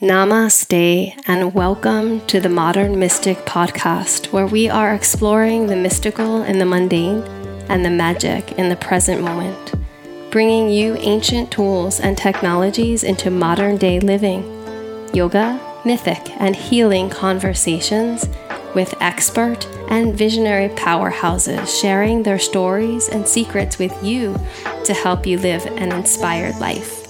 Namaste, and welcome to the Modern Mystic podcast, where we are exploring the mystical in the mundane and the magic in the present moment, bringing you ancient tools and technologies into modern day living, yoga, mythic, and healing conversations with expert and visionary powerhouses sharing their stories and secrets with you to help you live an inspired life.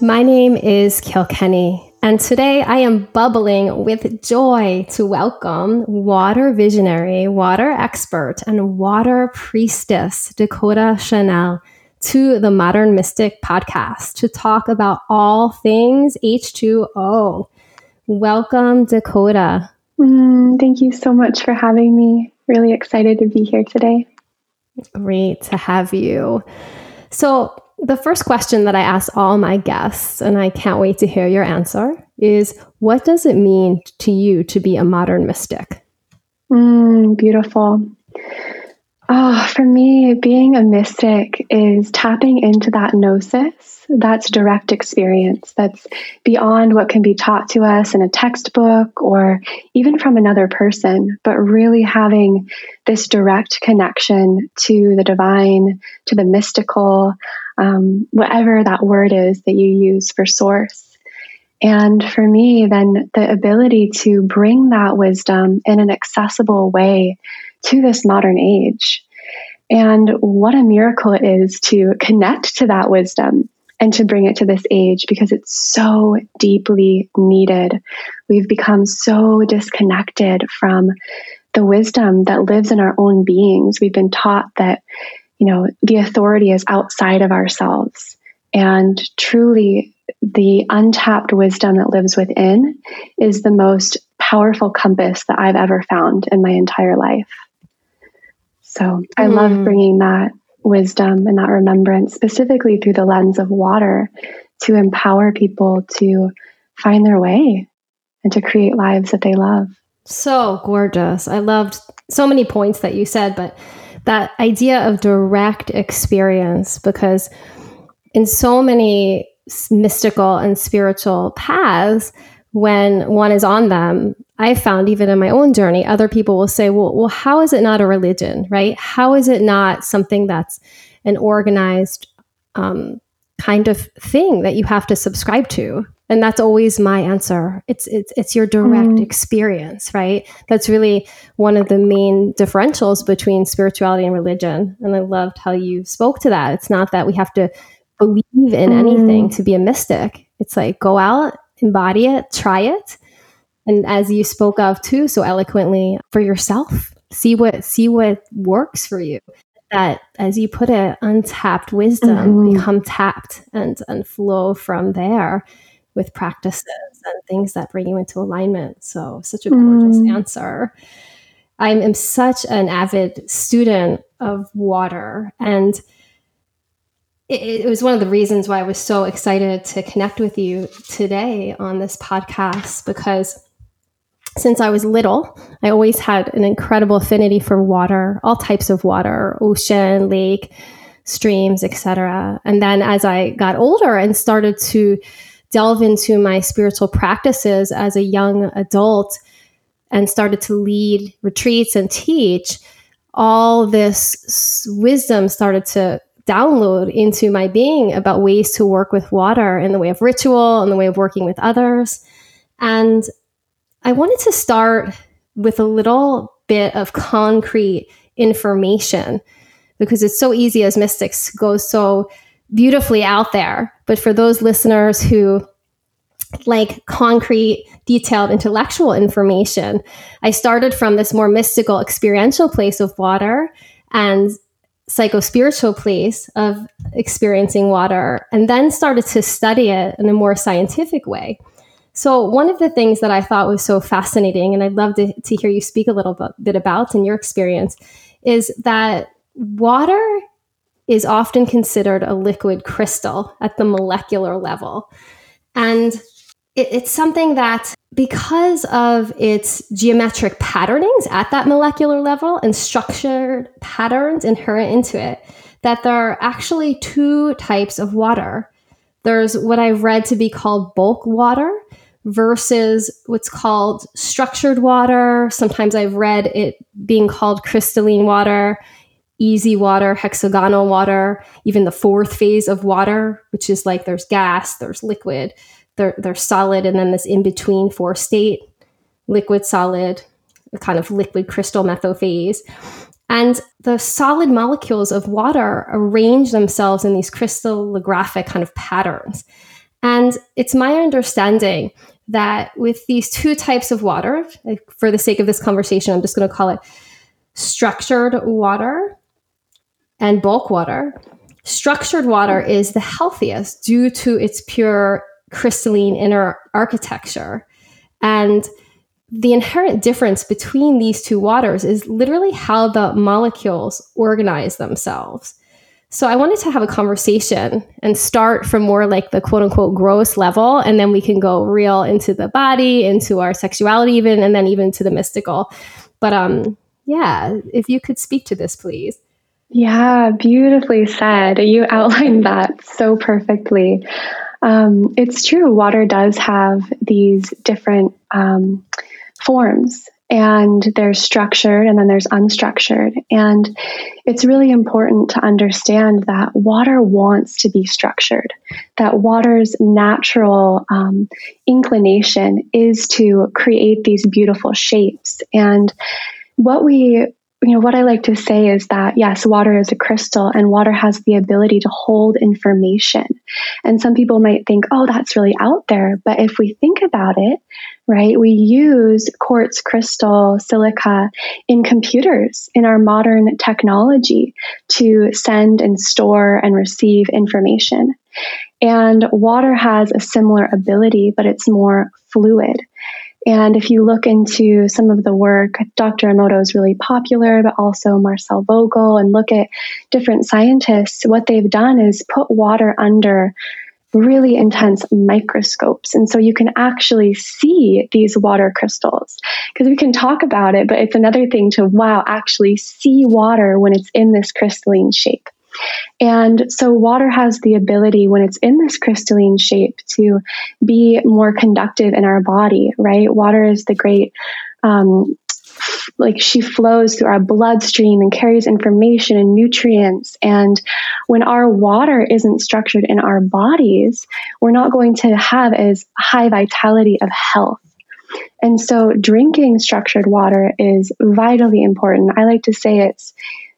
My name is Kilkenny, and today I am bubbling with joy to welcome water visionary, water expert, and water priestess Dakota Chanel to the Modern Mystic podcast to talk about all things H2O. Welcome, Dakota. Mm, thank you so much for having me. Really excited to be here today. Great to have you. So, the first question that I ask all my guests, and I can't wait to hear your answer, is what does it mean to you to be a modern mystic? Mm, beautiful. Oh, for me, being a mystic is tapping into that gnosis, that's direct experience, that's beyond what can be taught to us in a textbook or even from another person, but really having this direct connection to the divine, to the mystical, um, whatever that word is that you use for source. And for me, then the ability to bring that wisdom in an accessible way to this modern age. And what a miracle it is to connect to that wisdom and to bring it to this age because it's so deeply needed. We've become so disconnected from the wisdom that lives in our own beings. We've been taught that, you know, the authority is outside of ourselves. And truly, the untapped wisdom that lives within is the most powerful compass that I've ever found in my entire life. So I mm. love bringing that wisdom and that remembrance, specifically through the lens of water, to empower people to find their way and to create lives that they love. So gorgeous. I loved so many points that you said, but that idea of direct experience, because in so many mystical and spiritual paths, when one is on them, I found even in my own journey, other people will say, well, well, how is it not a religion, right? How is it not something that's an organized um, kind of thing that you have to subscribe to? And that's always my answer. It's it's it's your direct mm. experience, right? That's really one of the main differentials between spirituality and religion. And I loved how you spoke to that. It's not that we have to believe in mm. anything to be a mystic. It's like go out embody it, try it. And as you spoke of too so eloquently for yourself, see what see what works for you. That as you put it, untapped wisdom mm-hmm. become tapped and and flow from there with practices and things that bring you into alignment. So such a gorgeous mm. answer. I am such an avid student of water and it, it, was one of the reasons why I was so excited to connect with you today on this podcast because since I was little, I always had an incredible affinity for water, all types of water, ocean, lake, streams, etc. And then as I got older and started to delve into my spiritual practices as a young adult and started to lead retreats and teach, all this wisdom started to download into my being about ways to work with water in the way of ritual and the way of working with others. And I wanted to start with a little bit of concrete information because it's so easy as mystics go so beautifully out there. But for those listeners who like concrete, detailed intellectual information, I started from this more mystical, experiential place of water and psycho-spiritual place of experiencing water and then started to study it in a more scientific way so one of the things that i thought was so fascinating and i'd love to, to hear you speak a little bit, about in your experience is that water is often considered a liquid crystal at the molecular level and it, it's something that because of its geometric patternings at that molecular level and structured patterns inherent into it, that there are actually two types of water. There's what I've read to be called bulk water versus what's called structured water. Sometimes I've read it being called crystalline water, easy water, hexagonal water, even the fourth phase of water, which is like there's gas, there's liquid, there, there's solid, and then this in between four state liquid, solid, a kind of liquid crystal mesophase. And the solid molecules of water arrange themselves in these crystallographic kind of patterns. And it's my understanding that with these two types of water, for the sake of this conversation, I'm just going to call it structured water and bulk water. Structured water is the healthiest due to its pure crystalline inner architecture. And the inherent difference between these two waters is literally how the molecules organize themselves. So I wanted to have a conversation and start from more like the quote unquote gross level, and then we can go real into the body, into our sexuality, even, and then even to the mystical. But um, yeah, if you could speak to this, please. Yeah, beautifully said. You outlined that so perfectly. Um, it's true. Water does have these different um, forms and there's structured and then there's unstructured. And it's really important to understand that water wants to be structured, that water's natural um, inclination is to create these beautiful shapes. And what we you know, what I like to say is that yes, water is a crystal and water has the ability to hold information. And some people might think, oh, that's really out there. But if we think about it, right, we use quartz crystal silica in computers, in our modern technology to send and store and receive information. And water has a similar ability, but it's more fluid. And if you look into some of the work, Dr. Emoto is really popular, but also Marcel Vogel, and look at different scientists, what they've done is put water under really intense microscopes. And so you can actually see these water crystals because we can talk about it, but it's another thing to, wow, actually see water when it's in this crystalline shape. And so water has the ability, when it's in this crystalline shape, to be more conductive in our body, right? Water is the great, um, like she flows through our bloodstream and carries information and nutrients. And when our water isn't structured in our bodies, we're not going to have as high vitality of health. And so drinking structured water is vitally important. I like to say it's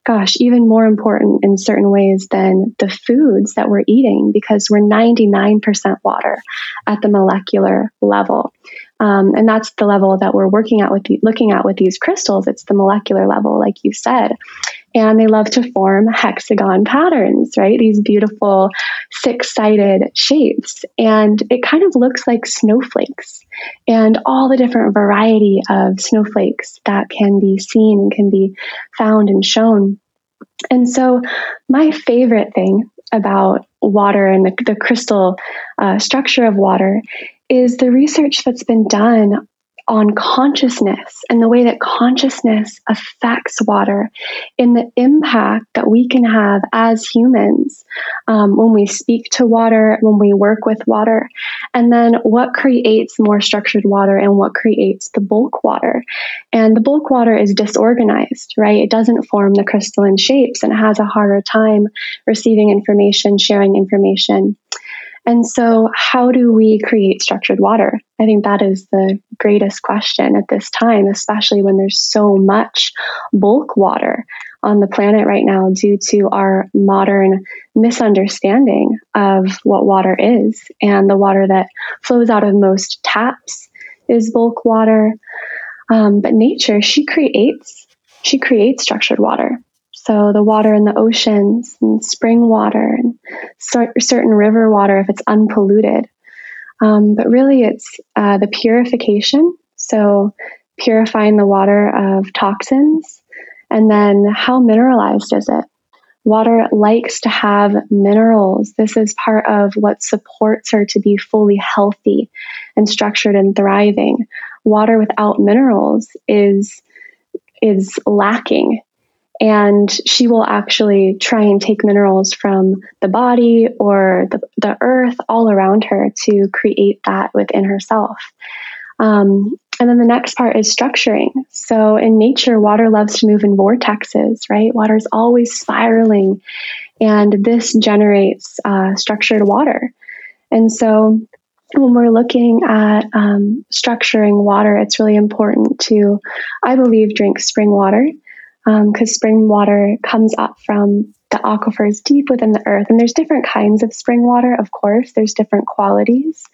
gosh, even more important in certain ways than the foods that we're eating because we're 99% water at the molecular level. Um, and that's the level that we're working at with the, looking at with these crystals. It's the molecular level, like you said. And they love to form hexagon patterns, right? These beautiful six sided shapes. And it kind of looks like snowflakes and all the different variety of snowflakes that can be seen and can be found and shown. And so, my favorite thing about water and the, the crystal uh, structure of water is the research that's been done on consciousness and the way that consciousness affects water in the impact that we can have as humans um, when we speak to water, when we work with water, and then what creates more structured water and what creates the bulk water. And the bulk water is disorganized, right? It doesn't form the crystalline shapes and has a harder time receiving information, sharing information. And so, how do we create structured water? I think that is the greatest question at this time, especially when there's so much bulk water on the planet right now due to our modern misunderstanding of what water is. And the water that flows out of most taps is bulk water. Um, but nature, she creates, she creates structured water. So the water in the oceans and spring water and certain river water if it's unpolluted. Um, but really, it's uh, the purification. So purifying the water of toxins. And then how mineralized is it? Water likes to have minerals. This is part of what supports her to be fully healthy and structured and thriving. Water without minerals is is lacking and she will actually try and take minerals from the body or the, the earth all around her to create that within herself. Um, and then the next part is structuring. So in nature, water loves to move in vortexes, right? Water is always spiraling, and this generates uh, structured water. And so when we're looking at um, structuring water, it's really important to, I believe, drink spring water because um, spring water comes up from the aquifers deep within the earth. And there's different kinds of spring water, of course, there's different qualities.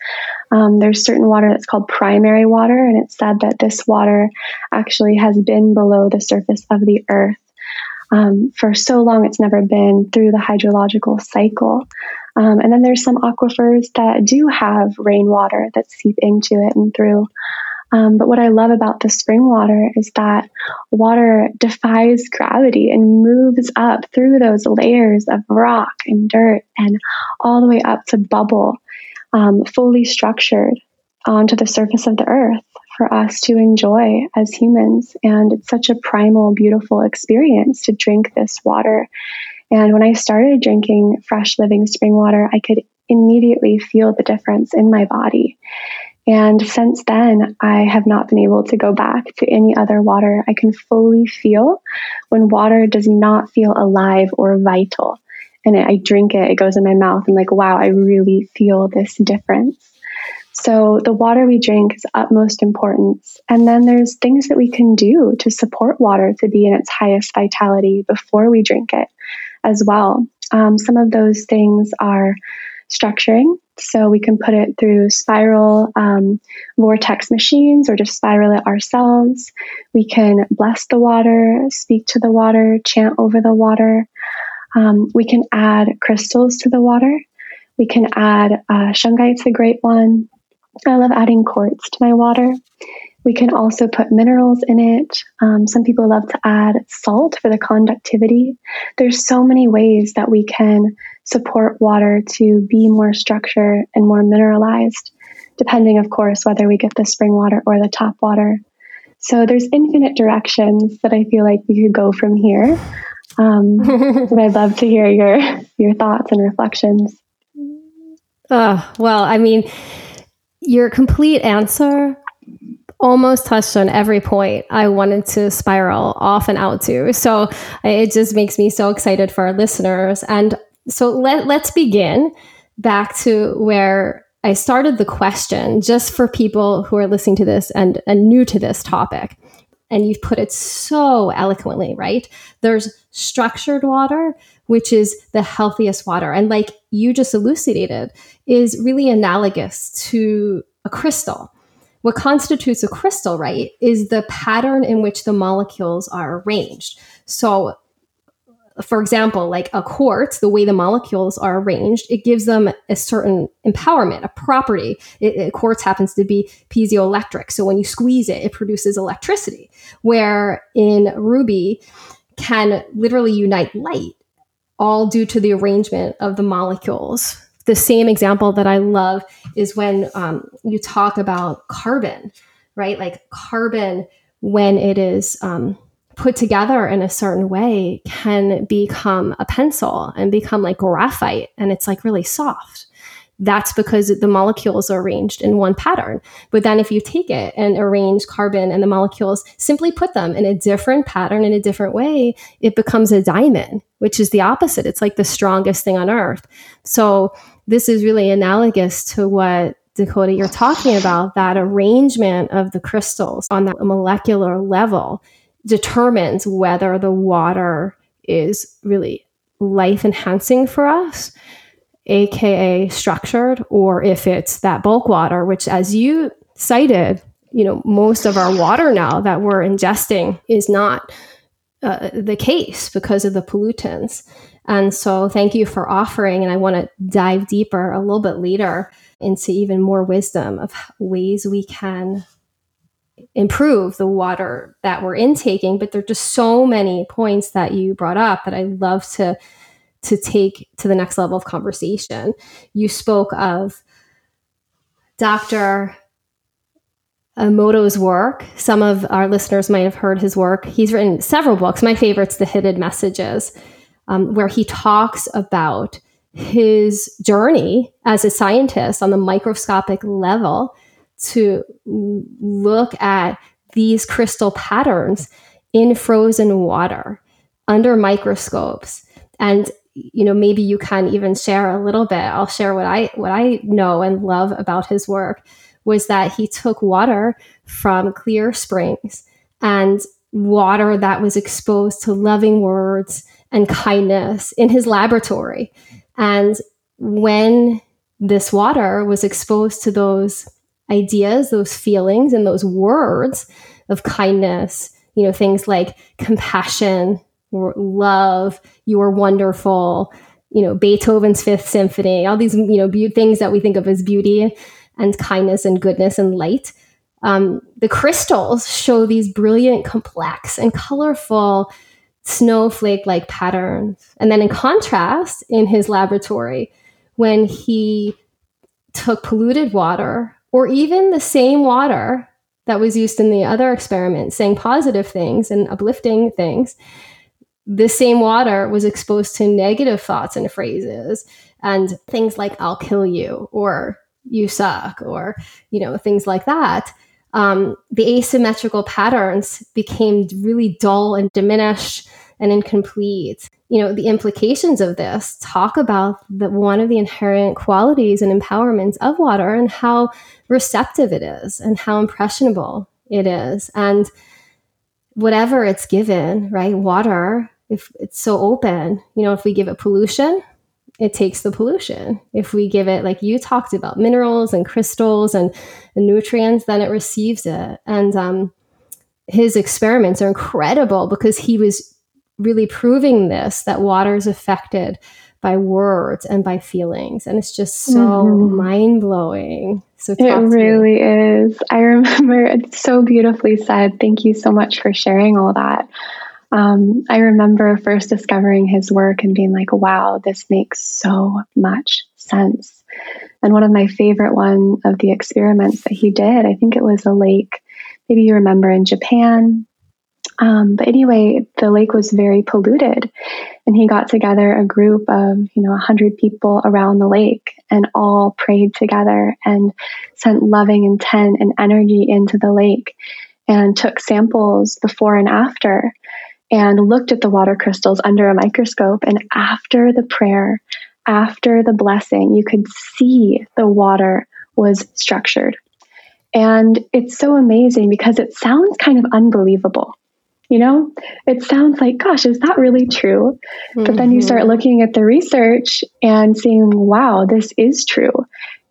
Um, there's certain water that's called primary water, and it's said that this water actually has been below the surface of the earth. Um, for so long, it's never been through the hydrological cycle. Um, and then there's some aquifers that do have rainwater that seep into it and through. Um, but what I love about the spring water is that water defies gravity and moves up through those layers of rock and dirt and all the way up to bubble, um, fully structured onto the surface of the earth for us to enjoy as humans. And it's such a primal, beautiful experience to drink this water. And when I started drinking fresh living spring water, I could immediately feel the difference in my body. And since then, I have not been able to go back to any other water. I can fully feel when water does not feel alive or vital. And I drink it, it goes in my mouth. I'm like, wow, I really feel this difference. So the water we drink is utmost importance. And then there's things that we can do to support water to be in its highest vitality before we drink it as well. Um, some of those things are structuring. So we can put it through spiral um, vortex machines or just spiral it ourselves. We can bless the water, speak to the water, chant over the water. Um, we can add crystals to the water. We can add uh, shungite's a great one. I love adding quartz to my water. We can also put minerals in it. Um, some people love to add salt for the conductivity. There's so many ways that we can support water to be more structured and more mineralized, depending, of course, whether we get the spring water or the tap water. So there's infinite directions that I feel like we could go from here. Um, but I'd love to hear your your thoughts and reflections. Oh, well, I mean, your complete answer almost touched on every point I wanted to spiral off and out to. So it just makes me so excited for our listeners. And so let, let's begin back to where I started the question just for people who are listening to this and, and new to this topic. And you've put it so eloquently, right? There's structured water, which is the healthiest water. And like you just elucidated, is really analogous to a crystal. What constitutes a crystal, right, is the pattern in which the molecules are arranged. So, for example, like a quartz, the way the molecules are arranged, it gives them a certain empowerment, a property. It, it, quartz happens to be piezoelectric. So when you squeeze it, it produces electricity. Where in ruby, can literally unite light, all due to the arrangement of the molecules the same example that I love is when um, you talk about carbon, right? Like carbon, when it is um, put together in a certain way, can become a pencil and become like graphite, and it's like really soft that's because the molecules are arranged in one pattern. But then if you take it and arrange carbon and the molecules, simply put them in a different pattern in a different way, it becomes a diamond, which is the opposite. It's like the strongest thing on earth. So this is really analogous to what Dakota you're talking about, that arrangement of the crystals on that molecular level determines whether the water is really life enhancing for us aka structured, or if it's that bulk water, which as you cited, you know, most of our water now that we're ingesting is not uh, the case because of the pollutants. And so, thank you for offering. And I want to dive deeper a little bit later into even more wisdom of ways we can improve the water that we're intaking. But there are just so many points that you brought up that I love to to take to the next level of conversation. You spoke of Dr. Emoto's work. Some of our listeners might have heard his work. He's written several books. My favorite's The Hidden Messages, um, where he talks about his journey as a scientist on the microscopic level to look at these crystal patterns in frozen water under microscopes. And you know maybe you can even share a little bit. I'll share what i what i know and love about his work was that he took water from clear springs and water that was exposed to loving words and kindness in his laboratory. And when this water was exposed to those ideas those feelings and those words of kindness you know things like compassion or love, you are wonderful, you know, Beethoven's Fifth Symphony, all these, you know, be- things that we think of as beauty and kindness and goodness and light. Um, the crystals show these brilliant, complex, and colorful snowflake like patterns. And then, in contrast, in his laboratory, when he took polluted water or even the same water that was used in the other experiment, saying positive things and uplifting things, the same water was exposed to negative thoughts and phrases and things like i'll kill you or you suck or you know things like that. Um, the asymmetrical patterns became really dull and diminished and incomplete you know the implications of this talk about the, one of the inherent qualities and empowerments of water and how receptive it is and how impressionable it is and whatever it's given right water if it's so open, you know, if we give it pollution, it takes the pollution. If we give it, like you talked about, minerals and crystals and, and nutrients, then it receives it. And um, his experiments are incredible because he was really proving this that water is affected by words and by feelings. And it's just so mm-hmm. mind blowing. So it really is. I remember it's so beautifully said. Thank you so much for sharing all that. Um, I remember first discovering his work and being like, wow, this makes so much sense. And one of my favorite one of the experiments that he did, I think it was a lake, maybe you remember in Japan. Um, but anyway, the lake was very polluted, and he got together a group of you know 100 people around the lake, and all prayed together and sent loving intent and energy into the lake, and took samples before and after and looked at the water crystals under a microscope. And after the prayer, after the blessing, you could see the water was structured. And it's so amazing because it sounds kind of unbelievable. You know, it sounds like, gosh, is that really true? Mm-hmm. But then you start mm-hmm. looking at the research and seeing, wow, this is true.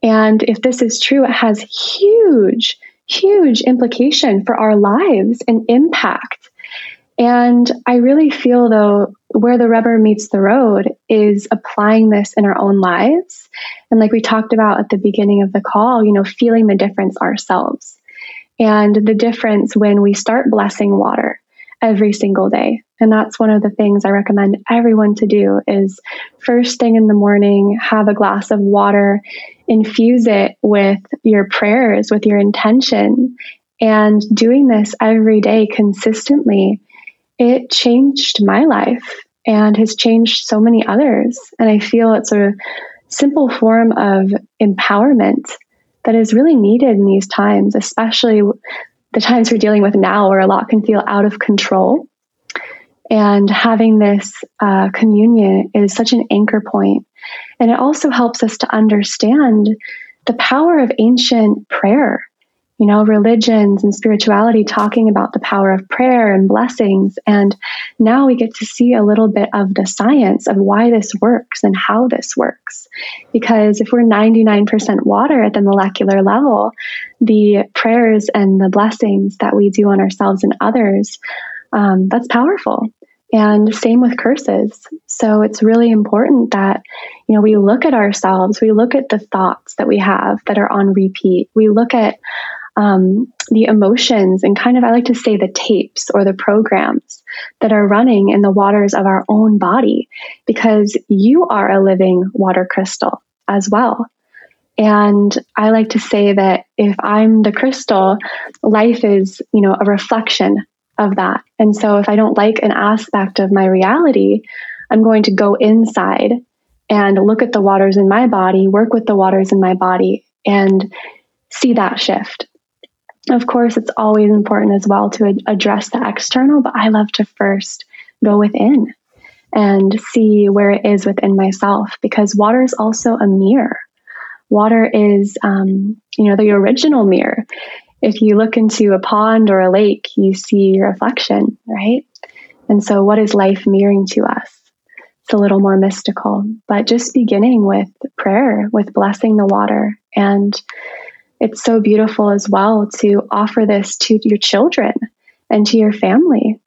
And if this is true, it has huge, huge implication for our lives and impact and I really feel, though, where the rubber meets the road is applying this in our own lives. And like we talked about at the beginning of the call, you know, feeling the difference ourselves. And the difference when we start blessing water every single day. And that's one of the things I recommend everyone to do is first thing in the morning, have a glass of water, infuse it with your prayers, with your intention, and doing this every day consistently it changed my life and has changed so many others. And I feel it's a simple form of empowerment that is really needed in these times, especially the times we're dealing with now where a lot can feel out of control. And having this uh, communion is such an anchor point. And it also helps us to understand the power of ancient prayer you know, religions and spirituality talking about the power of prayer and blessings. And now we get to see a little bit of the science of why this works and how this works. Because if we're 99% water at the molecular level, the prayers and the blessings that we do on ourselves and others, um, that's powerful. And same with curses. So it's really important that, you know, we look at ourselves, we look at the thoughts that we have that are on repeat. We look at um, the emotions and kind of, I like to say, the tapes or the programs that are running in the waters of our own body because you are a living water crystal as well. And I like to say that if I'm the crystal, life is, you know, a reflection of that. And so if I don't like an aspect of my reality, I'm going to go inside and look at the waters in my body, work with the waters in my body, and see that shift. Of course, it's always important as well to ad- address the external, but I love to first go within and see where it is within myself because water is also a mirror. Water is, um, you know, the original mirror. If you look into a pond or a lake, you see your reflection, right? And so, what is life mirroring to us? It's a little more mystical, but just beginning with prayer, with blessing the water. And it's so beautiful as well to offer this to your children and to your family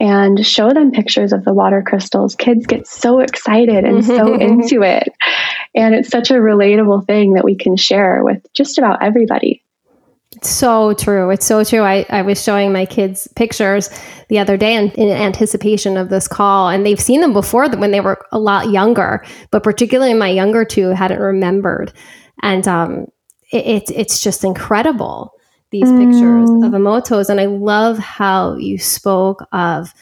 and show them pictures of the water crystals. Kids get so excited and so into it. And it's such a relatable thing that we can share with just about everybody. It's so true. It's so true. I, I was showing my kids pictures the other day in, in, anticipation of this call, and they've seen them before when they were a lot younger, but particularly my younger two hadn't remembered. And um, it, it, it's just incredible, these mm. pictures of Emotos. And I love how you spoke of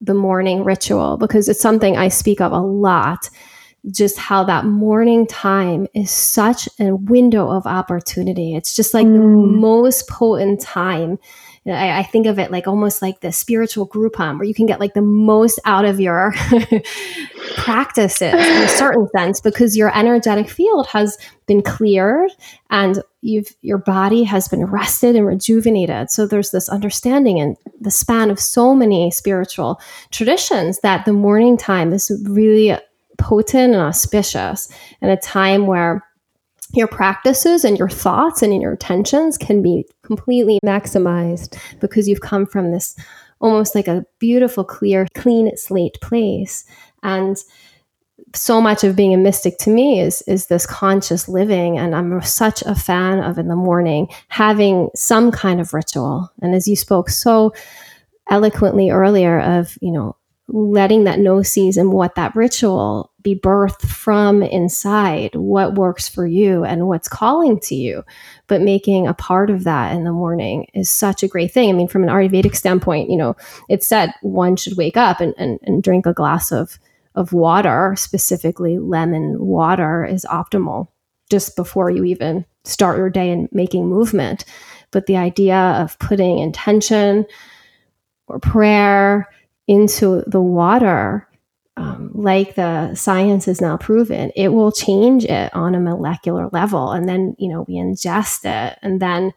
the morning ritual because it's something I speak of a lot just how that morning time is such a window of opportunity. It's just like mm. the most potent time. I, I, think of it like almost like the spiritual Groupon, where you can get like the most out of your practices in a certain sense because your energetic field has been cleared and you've your body has been rested and rejuvenated. So there's this understanding in the span of so many spiritual traditions that the morning time is really potent and auspicious and a time where your practices and your thoughts and your intentions can be completely maximized because you've come from this almost like a beautiful, clear, clean slate place. And so much of being a mystic to me is is this conscious living and i'm such a fan of in the morning having some kind of ritual and as you spoke so eloquently earlier of you know letting that gnosis and what that ritual be birthed from inside what works for you and what's calling to you. But making a part of that in the morning is such a great thing. I mean from an ayurvedic standpoint you know it's said one should wake up and, and, and drink a glass of of water specifically lemon water is optimal just before you even start your day and making movement. But the idea of putting intention or prayer into the water, um, like the science has now proven, it will change it on a molecular level. And then, you know, we ingest it and then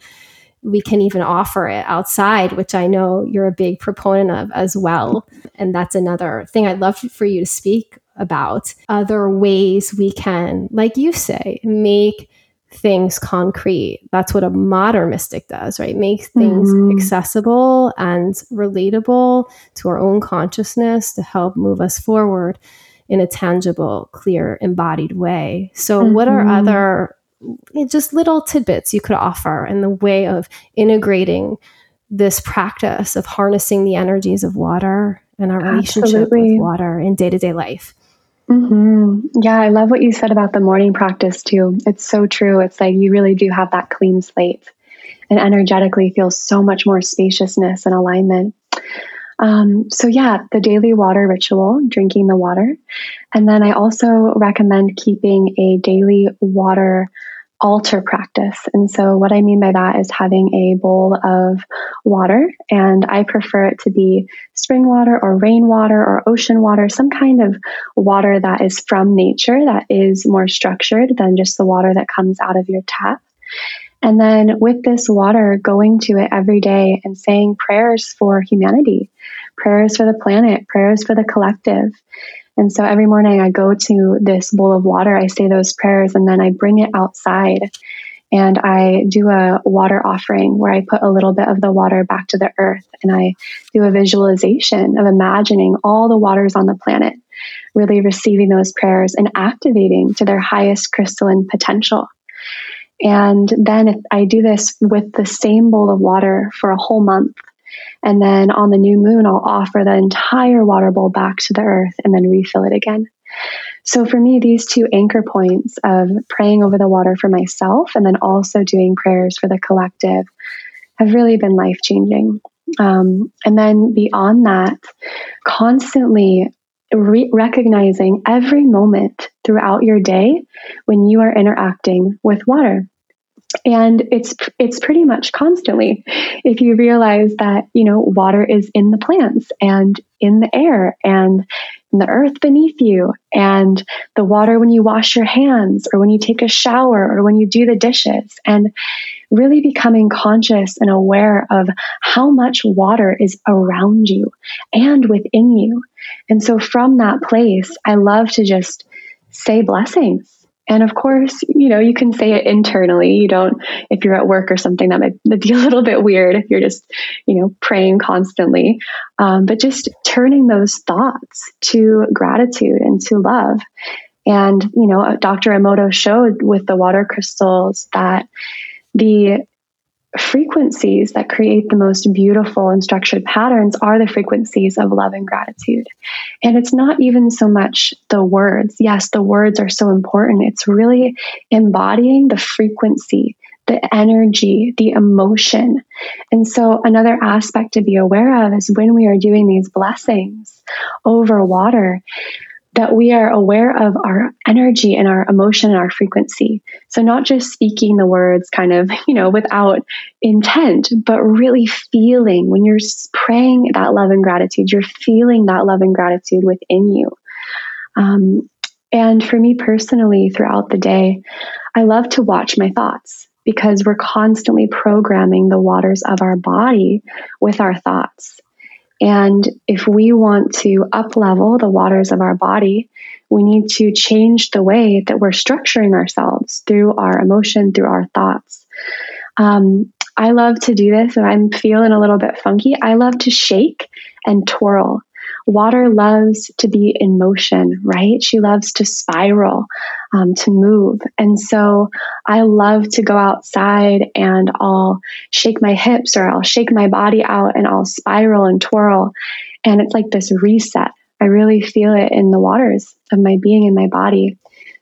we can even offer it outside, which I know you're a big proponent of as well. And that's another thing I'd love for you to speak about other ways we can, like you say, make things concrete. That's what a modern mystic does, right? Make things mm-hmm. accessible and relatable to our own consciousness to help move us forward in a tangible, clear, embodied way. So, mm-hmm. what are mm-hmm. other just little tidbits you could offer in the way of integrating this practice of harnessing the energies of water and our relationship with water in day to day life? Mm-hmm. Yeah, I love what you said about the morning practice too. It's so true. It's like you really do have that clean slate and energetically feel so much more spaciousness and alignment. Um, so, yeah, the daily water ritual, drinking the water. And then I also recommend keeping a daily water altar practice. And so, what I mean by that is having a bowl of water, and I prefer it to be spring water or rainwater or ocean water, some kind of water that is from nature that is more structured than just the water that comes out of your tap. And then with this water, going to it every day and saying prayers for humanity, prayers for the planet, prayers for the collective. And so every morning I go to this bowl of water, I say those prayers, and then I bring it outside and I do a water offering where I put a little bit of the water back to the earth and I do a visualization of imagining all the waters on the planet, really receiving those prayers and activating to their highest crystalline potential. And then I do this with the same bowl of water for a whole month. And then on the new moon, I'll offer the entire water bowl back to the earth and then refill it again. So for me, these two anchor points of praying over the water for myself and then also doing prayers for the collective have really been life changing. Um, and then beyond that, constantly re- recognizing every moment throughout your day when you are interacting with water and it's it's pretty much constantly. If you realize that you know water is in the plants and in the air and in the earth beneath you. And the water when you wash your hands or when you take a shower or when you do the dishes and really becoming conscious and aware of how much water is around you and within you. And so from that place i love to just say blessings and of course, you know, you can say it internally. You don't, if you're at work or something, that might be a little bit weird if you're just, you know, praying constantly. Um, but just turning those thoughts to gratitude and to love. And, you know, Dr. Emoto showed with the water crystals that the frequencies that create the most beautiful and structured patterns are the frequencies of love and gratitude. And it's not even so much the words. Yes, the words are so important. It's really embodying the frequency, the energy, the emotion. And so, another aspect to be aware of is when we are doing these blessings over water, that we are aware of our energy and our emotion and our frequency. So, not just speaking the words kind of, you know, without intent, but really feeling when you're praying that love and gratitude, you're feeling that love and gratitude within you. Um, and for me personally, throughout the day, I love to watch my thoughts because we're constantly programming the waters of our body with our thoughts. And if we want to up level the waters of our body, we need to change the way that we're structuring ourselves through our emotion, through our thoughts. Um, I love to do this and I'm feeling a little bit funky. I love to shake and twirl. Water loves to be in motion, right? She loves to spiral, um, to move. And so I love to go outside and I'll shake my hips or I'll shake my body out and I'll spiral and twirl. And it's like this reset. I really feel it in the waters of my being in my body.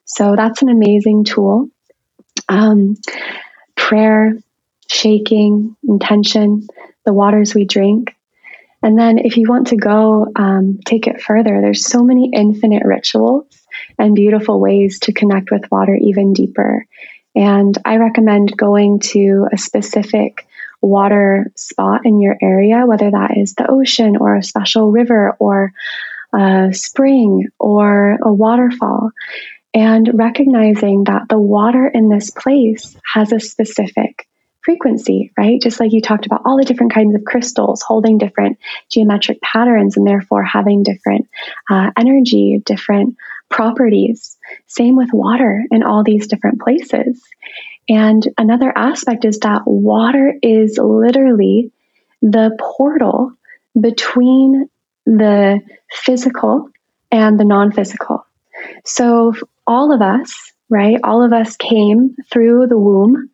So that's an amazing tool. Um, prayer, shaking, intention, the waters we drink. And then if you want to go um, take it further, there's so many infinite rituals and beautiful ways to connect with water even deeper. And I recommend going to a specific water spot in your area, whether that is the ocean or a special river or a spring or a waterfall, and recognizing that the water in this place has a specific frequency, right? Just like you talked about all the different kinds of crystals holding different geometric patterns and therefore having different uh, energy, different properties. Same with water in all these different places. And another aspect is that water is literally the portal between the physical and the non physical. So, all of us, right, all of us came through the womb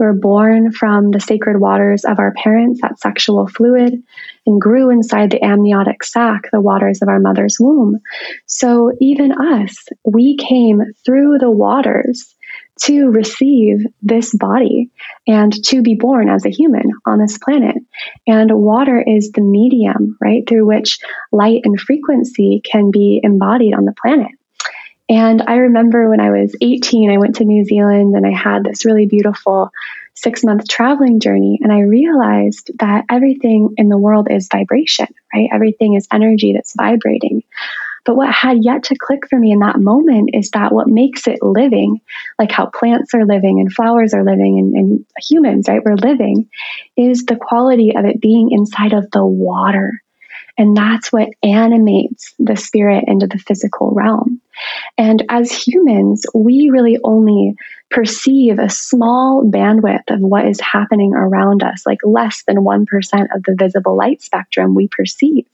were born from the sacred waters of our parents, that sexual fluid, and grew inside the amniotic sac, the waters of our mother's womb. So even us, we came through the waters to receive this body and to be born as a human on this planet. And water is the medium, right, through which light and frequency can be embodied on the planet. And I remember when I was 18, I went to New Zealand and I had this really beautiful six month traveling journey. And I realized that everything in the world is vibration, right? Everything is energy that's vibrating. But what had yet to click for me in that moment is that what makes it living, like how plants are living and flowers are living and, and humans, right? We're living, is the quality of it being inside of the water. And that's what animates the spirit into the physical realm. And as humans, we really only perceive a small bandwidth of what is happening around us, like less than 1% of the visible light spectrum we perceive.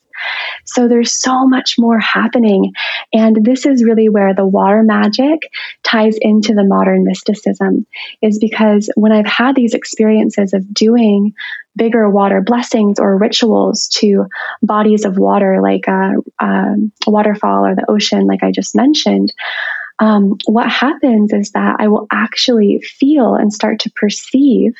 So there's so much more happening. And this is really where the water magic ties into the modern mysticism, is because when I've had these experiences of doing bigger water blessings or rituals to bodies of water, like a, a waterfall or the ocean, like I just mentioned, um, what happens is that I will actually feel and start to perceive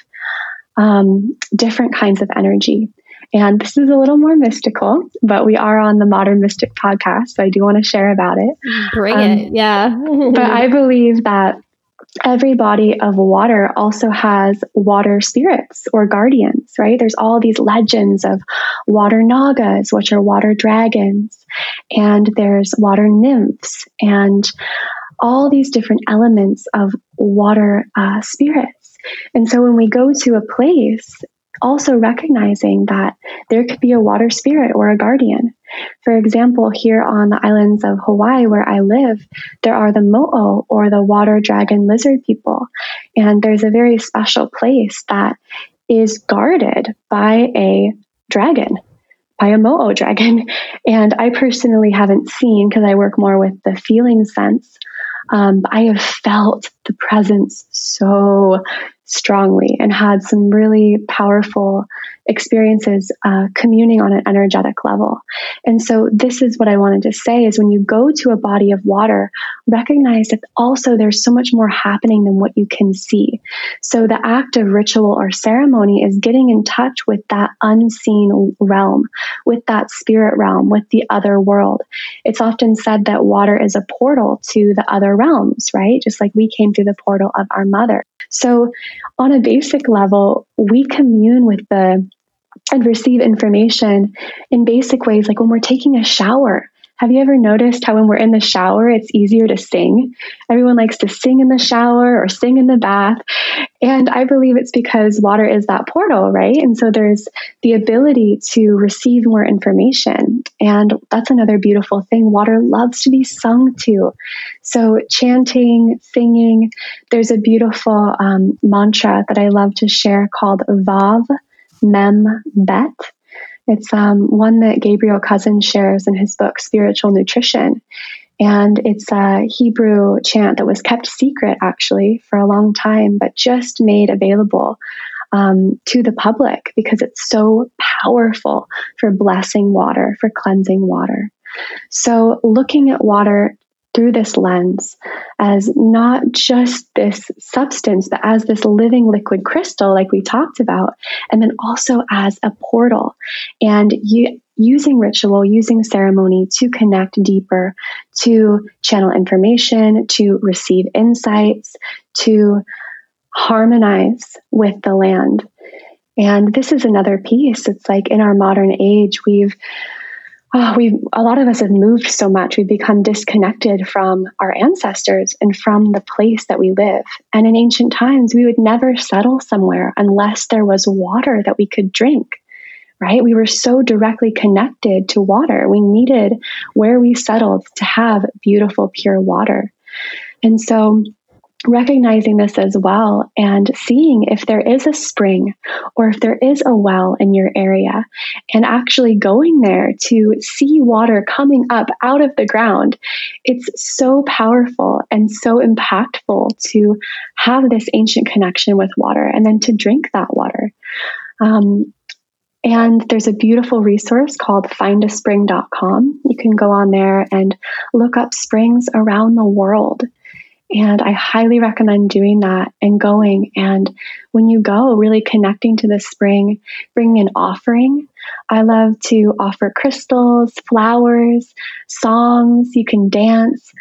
um, different kinds of energy. And this is a little more mystical, but we are on the Modern Mystic podcast, so I do want to share about it. Bring um, it, yeah. but I believe that every body of water also has water spirits or guardians, right? There's all these legends of water nagas, which are water dragons, and there's water nymphs, and all these different elements of water uh, spirits. And so when we go to a place, also recognizing that there could be a water spirit or a guardian. For example, here on the islands of Hawaii, where I live, there are the mo'o or the water dragon lizard people. And there's a very special place that is guarded by a dragon by a mo'o dragon. And I personally haven't seen because I work more with the feeling sense um, I have felt the presence so strongly and had some really powerful experiences uh, communing on an energetic level. And so this is what I wanted to say is when you go to a body of water, recognize that also there's so much more happening than what you can see. So the act of ritual or ceremony is getting in touch with that unseen realm, with that spirit realm, with the other world. It's often said that water is a portal to the other realms, right? Just like we came through the portal of our mother. So, on a basic level, we commune with the and receive information in basic ways, like when we're taking a shower. Have you ever noticed how when we're in the shower, it's easier to sing? Everyone likes to sing in the shower or sing in the bath. And I believe it's because water is that portal, right? And so there's the ability to receive more information. And that's another beautiful thing. Water loves to be sung to. So chanting, singing, there's a beautiful um, mantra that I love to share called Vav Mem Bet it's um, one that Gabriel Cousens shares in his book, Spiritual Nutrition. And it's a Hebrew chant that was kept secret actually for a long time, but just made available um, to the public because it's so powerful for blessing water, for cleansing water. So, looking at water through this lens as not just this substance, but as this living liquid crystal, like we talked about, and then also as a portal. And you, using ritual, using ceremony to connect deeper, to channel information, to receive insights, to harmonize with the land. And this is another piece. It's like in our modern age, we've oh, we a lot of us have moved so much. We've become disconnected from our ancestors and from the place that we live. And in ancient times we would never settle somewhere unless there was water that we could drink right? We were so directly connected to water. We needed where we settled to have beautiful pure water. And so recognizing this as well and seeing if there is a spring or if there is a well in your area and actually going there to see water coming up out of the ground. It's so powerful and so impactful to have this ancient connection with water and then to drink that water. Um, and there's a beautiful resource called findaspring.com. You can go on there and look up springs around the world and I highly recommend doing that and going. And when you go, really connecting to the spring, bringing an offering. I love to offer crystals, flowers, songs. You can dance.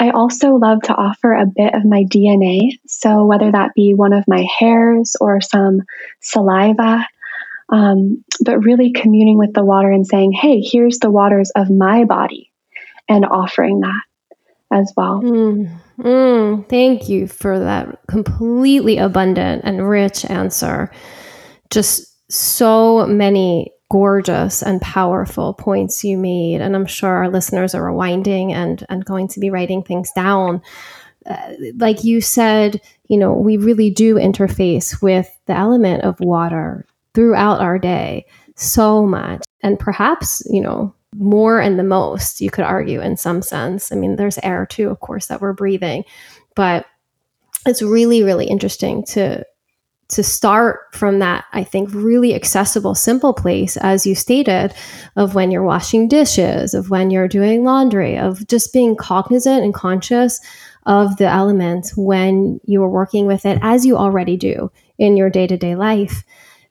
I also love to offer a bit of my DNA. So, whether that be one of my hairs or some saliva, um, but really communing with the water and saying, hey, here's the waters of my body, and offering that as well. Mm, mm, thank you for that completely abundant and rich answer. Just so many gorgeous and powerful points you made. And I'm sure our listeners are rewinding and, and going to be writing things down. Uh, like you said, you know, we really do interface with the element of water throughout our day so much. And perhaps, you know, more and the most, you could argue, in some sense. I mean, there's air too, of course, that we're breathing, but it's really, really interesting to to start from that, I think, really accessible, simple place, as you stated, of when you're washing dishes, of when you're doing laundry, of just being cognizant and conscious of the elements when you are working with it, as you already do in your day to day life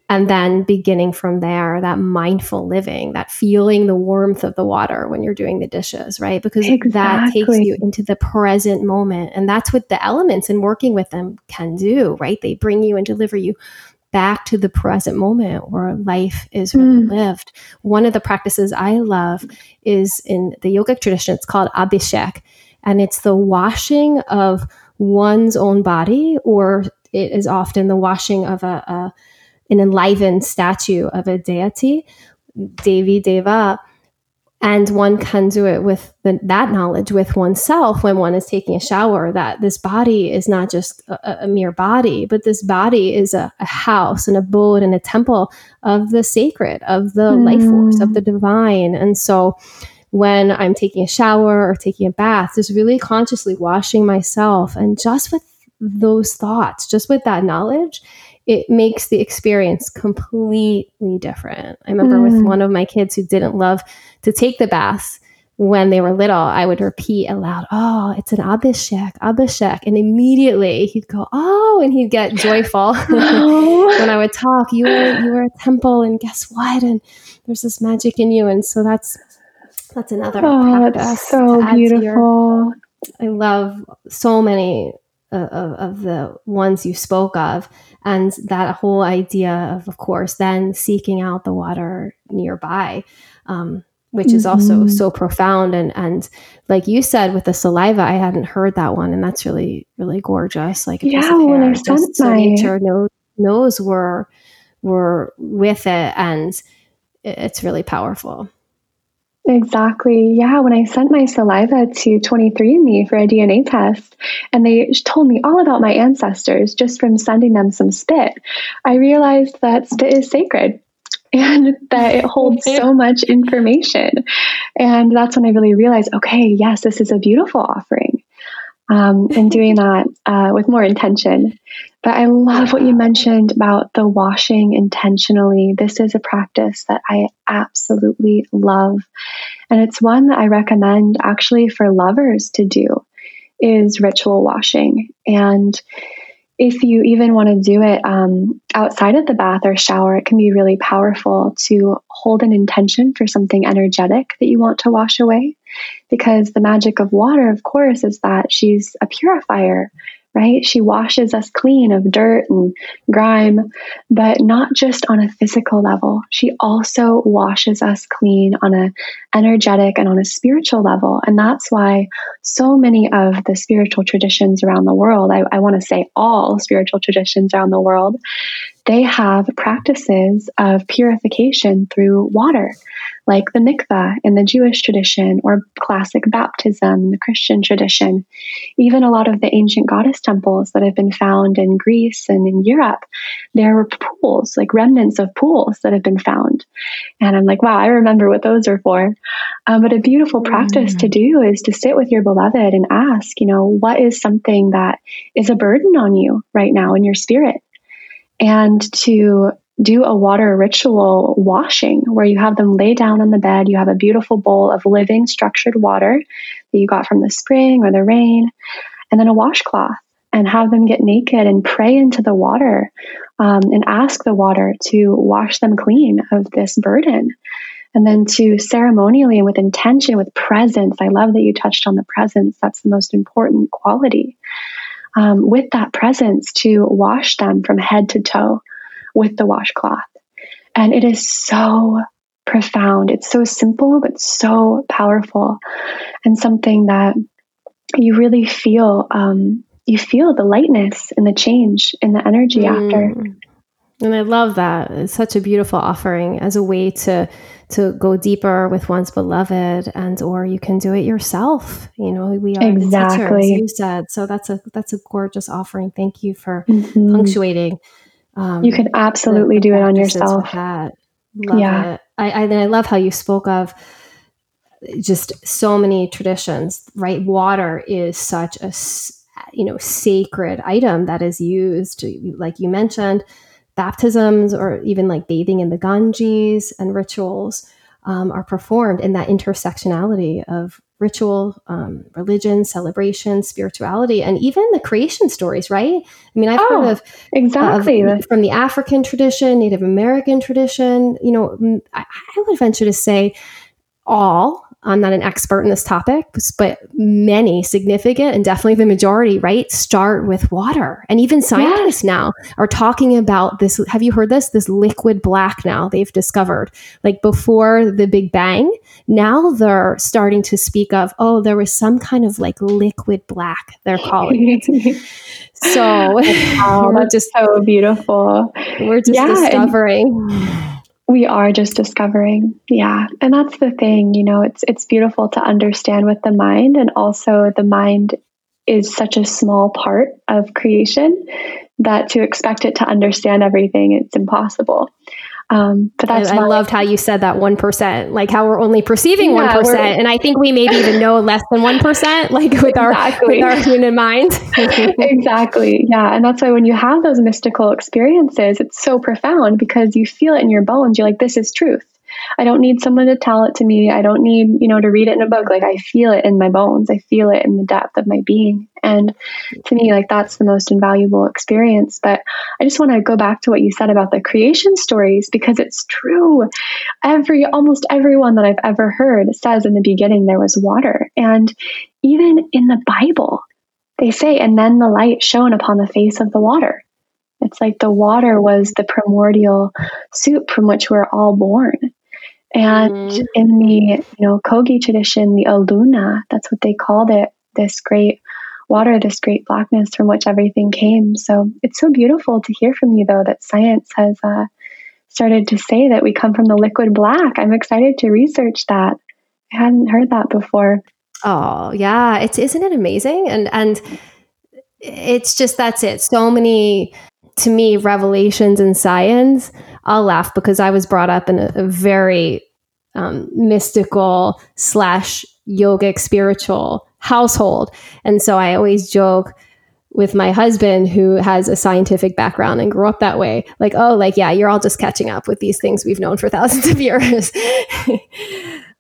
and then beginning from there that mindful living that feeling the warmth of the water when you're doing the dishes right? Because exactly. that takes you into the present moment. And that's what the elements and working with them can do right? They bring you and deliver you back to the present moment where life is really mm. lived one of the practices i love is in the yogic tradition. It's called abhishek. And it's the washing of one's own body or it is often the washing of a, a an enlivened statue of a deity, Devi Deva, and one can do it with the, that knowledge with oneself when one is taking a shower that this body is not just a, a mere body, but this body is a, a, house, an abode, and a temple of the sacred, of the mm. life force, of the divine. And so when I'm taking a shower or taking a bath, just really consciously washing myself and just with those thoughts, just with that knowledge, it makes the experience completely different. I remember mm. with one of my kids who didn't love to take the baths when they were little, I would repeat aloud, Oh, it's an Abhishek, Abhishek. And immediately he'd go, Oh, and he'd get joyful when I would talk. You were you were a temple, and guess what? And there's this magic in you. And so that's that's another oh, That's so beautiful. Your, I love so many of, of, the ones you spoke of. And that whole idea of of course then seeking out the water nearby um, which is also mm-hmm. so profound. And and like you said with the saliva i hadn't heard that one. And that's really really gorgeous. Like yeah when i sent so my... nature knows knows we're we're with it. And it's really powerful Exactly. Yeah. When I sent my saliva to 23andMe for a DNA test, and they told me all about my ancestors just from sending them some spit, I realized that spit is sacred and that it holds so much information. And that's when I really realized okay, yes, this is a beautiful offering. Um, and doing that uh, with more intention. But I love what you mentioned about the washing intentionally. This is a practice that I absolutely love. And it's one that I recommend actually for lovers to do is ritual washing. And if you even want to do it um, outside of the bath or shower, it can be really powerful to hold an intention for something energetic that you want to wash away. Because the magic of water, of course, is that she's a purifier right? She washes us clean of dirt and grime, but not just on a physical level. She also washes us clean on a energetic and on a spiritual level. And that's why so many of the spiritual traditions around the world, I, I want to say all spiritual traditions around the world, they have practices of purification through water like the mikveh in the Jewish tradition or classic baptism in the Christian tradition. Even a lot of the ancient goddess temples that have been found in Greece and in Europe, there were pools, like remnants of pools that have been found. And I'm like, wow, I remember what those are for. Um, but a beautiful practice mm. to do is to sit with your beloved and ask, you know, what is something that is a burden on you right now in your spirit? And to do a water ritual washing where you have them lay down on the bed. You have a beautiful bowl of living, structured water that you got from the spring or the rain, and then a washcloth, and have them get naked and pray into the water um, and ask the water to wash them clean of this burden. And then to ceremonially and with intention, with presence. I love that you touched on the presence. That's the most important quality. Um, with that presence, to wash them from head to toe with the washcloth. And it is so profound. It's so simple, but so powerful, and something that you really feel. Um, you feel the lightness and the change in the energy mm. after. And I love that. It's such a beautiful offering as a way to to go deeper with one's beloved and or you can do it yourself. You know, we are exactly. the teachers, you said. So that's a that's a gorgeous offering. Thank you for mm-hmm. punctuating um, you can absolutely do it on yourself. Love yeah. It. I, I, I love how you spoke of just so many traditions, right? Water is such a you know sacred item that is used, like you mentioned, baptisms or even like bathing in the Ganges and rituals um, are performed in that intersectionality of ritual, um, religion, celebration, spirituality, and even the creation stories, right? I mean, I've oh, heard of exactly of, from the African tradition, Native American tradition. You know, I, I would venture to say all I'm not an expert in this topic, but many significant and definitely the majority, right, start with water. And even scientists now are talking about this. Have you heard this? This liquid black now they've discovered. Like before the Big Bang, now they're starting to speak of, oh, there was some kind of like liquid black, they're calling it. so oh, we're just so beautiful. We're just yeah, discovering. And- we are just discovering. Yeah. And that's the thing you know it's it's beautiful to understand with the mind and also the mind is such a small part of creation that to expect it to understand everything it's impossible um, but that's I, I loved how you said that one percent, like how we're only perceiving one yeah, and I think we maybe even know less than one percent, like with exactly. our with our human mind. exactly, yeah, and that's why when you have those mystical experiences, it's so profound because you feel it in your bones. You're like, this is truth. I don't need someone to tell it to me. I don't need, you know, to read it in a book. Like I feel it in my bones. I feel it in the depth of my being. And to me, like that's the most invaluable experience. But I just want to go back to what you said about the creation stories because it's true. Every, almost everyone that I've ever heard says in the beginning there was water. And even in the Bible, they say, and then the light shone upon the face of the water. It's like the water was the primordial soup from which we're all born. And mm. in the you know Kogi tradition, the Aluna, that's what they called it, this great water, this great blackness from which everything came. So it's so beautiful to hear from you, though, that science has uh, started to say that we come from the liquid black. I'm excited to research that. I hadn't heard that before. Oh yeah, it's isn't it amazing? And and it's just that's it. So many to me revelations in science i'll laugh because i was brought up in a, a very um, mystical slash yogic spiritual household and so i always joke with my husband who has a scientific background and grew up that way like oh like yeah you're all just catching up with these things we've known for thousands of years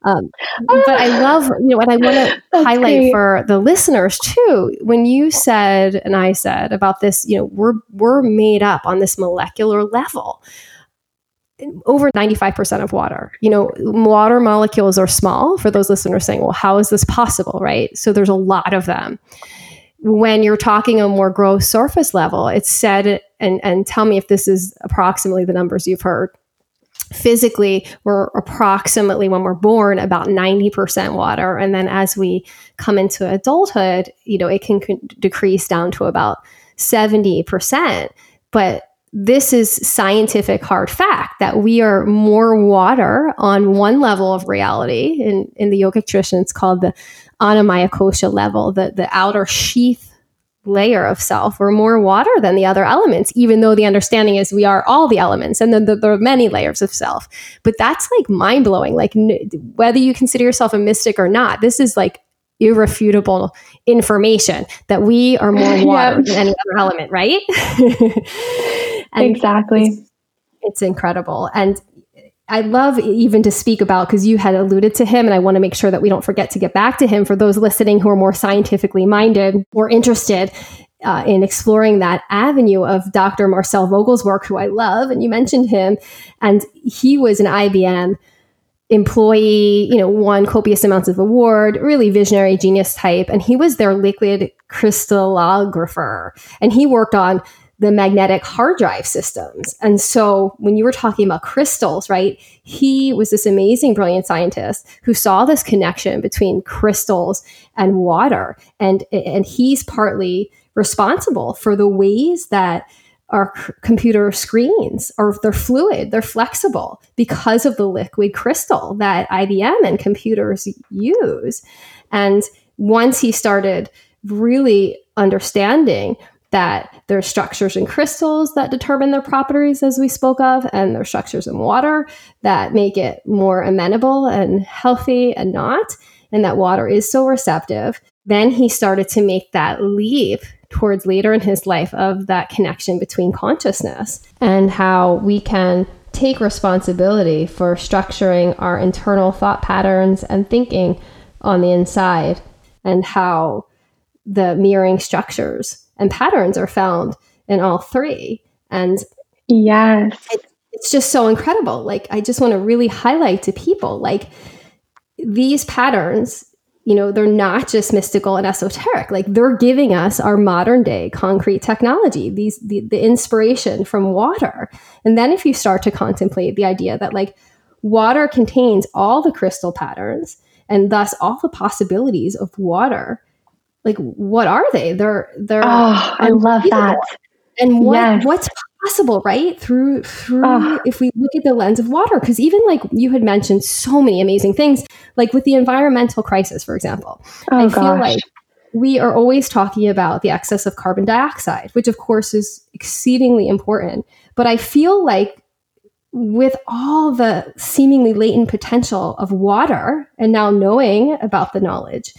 Um, but I love, you know, what I want to highlight great. for the listeners too. When you said, and I said about this, you know, we're we're made up on this molecular level. Over 95% of water. You know, water molecules are small. For those listeners saying, well, how is this possible? Right. So there's a lot of them. When you're talking a more gross surface level, it's said, and, and tell me if this is approximately the numbers you've heard physically we're approximately when we're born about 90% water and then as we come into adulthood you know it can decrease down to about 70% but this is scientific hard fact that we are more water on one level of reality in, in the yogic tradition it's called the annamaya kosha level the, the outer sheath layer of self. We're more water than the other elements, even though the understanding is we are all the elements and then the, there are many layers of self. But that's like mind blowing. Like, n- whether you consider yourself a mystic or not, this is like irrefutable information that we are more water than any other element, right? exactly. It's, it's incredible. And I love even to speak about because you had alluded to him, and I want to make sure that we don't forget to get back to him for those listening who are more scientifically minded or interested uh, in exploring that avenue of Dr. Marcel Vogel's work, who I love, and you mentioned him, and he was an IBM employee, you know, won copious amounts of award, really visionary genius type, and he was their liquid crystallographer, and he worked on the magnetic hard drive systems. And so when you were talking about crystals, right, he was this amazing, brilliant scientist who saw this connection between crystals and water. And, and he's partly responsible for the ways that our computer screens are they're fluid, they're flexible because of the liquid crystal that IBM and computers use. And once he started really understanding that there's structures in crystals that determine their properties, as we spoke of, and there's structures in water that make it more amenable and healthy and not, and that water is so receptive. Then he started to make that leap towards later in his life of that connection between consciousness and how we can take responsibility for structuring our internal thought patterns and thinking on the inside and how the mirroring structures and patterns are found in all three. And yes, it, it's just so incredible. Like, I just want to really highlight to people like these patterns, you know, they're not just mystical and esoteric. Like, they're giving us our modern day concrete technology, these, the, the inspiration from water. And then if you start to contemplate the idea that, like, water contains all the crystal patterns and thus all the possibilities of water like what are they they're they're oh i love that and what yes. what's possible right? Through through if we look at the lens of water because even like you had mentioned so many amazing things like with the environmental crisis for example. Oh, i gosh. feel like we are always talking about the excess of carbon dioxide which of course is exceedingly important. But i feel like with all the seemingly latent potential of water and now knowing about the knowledge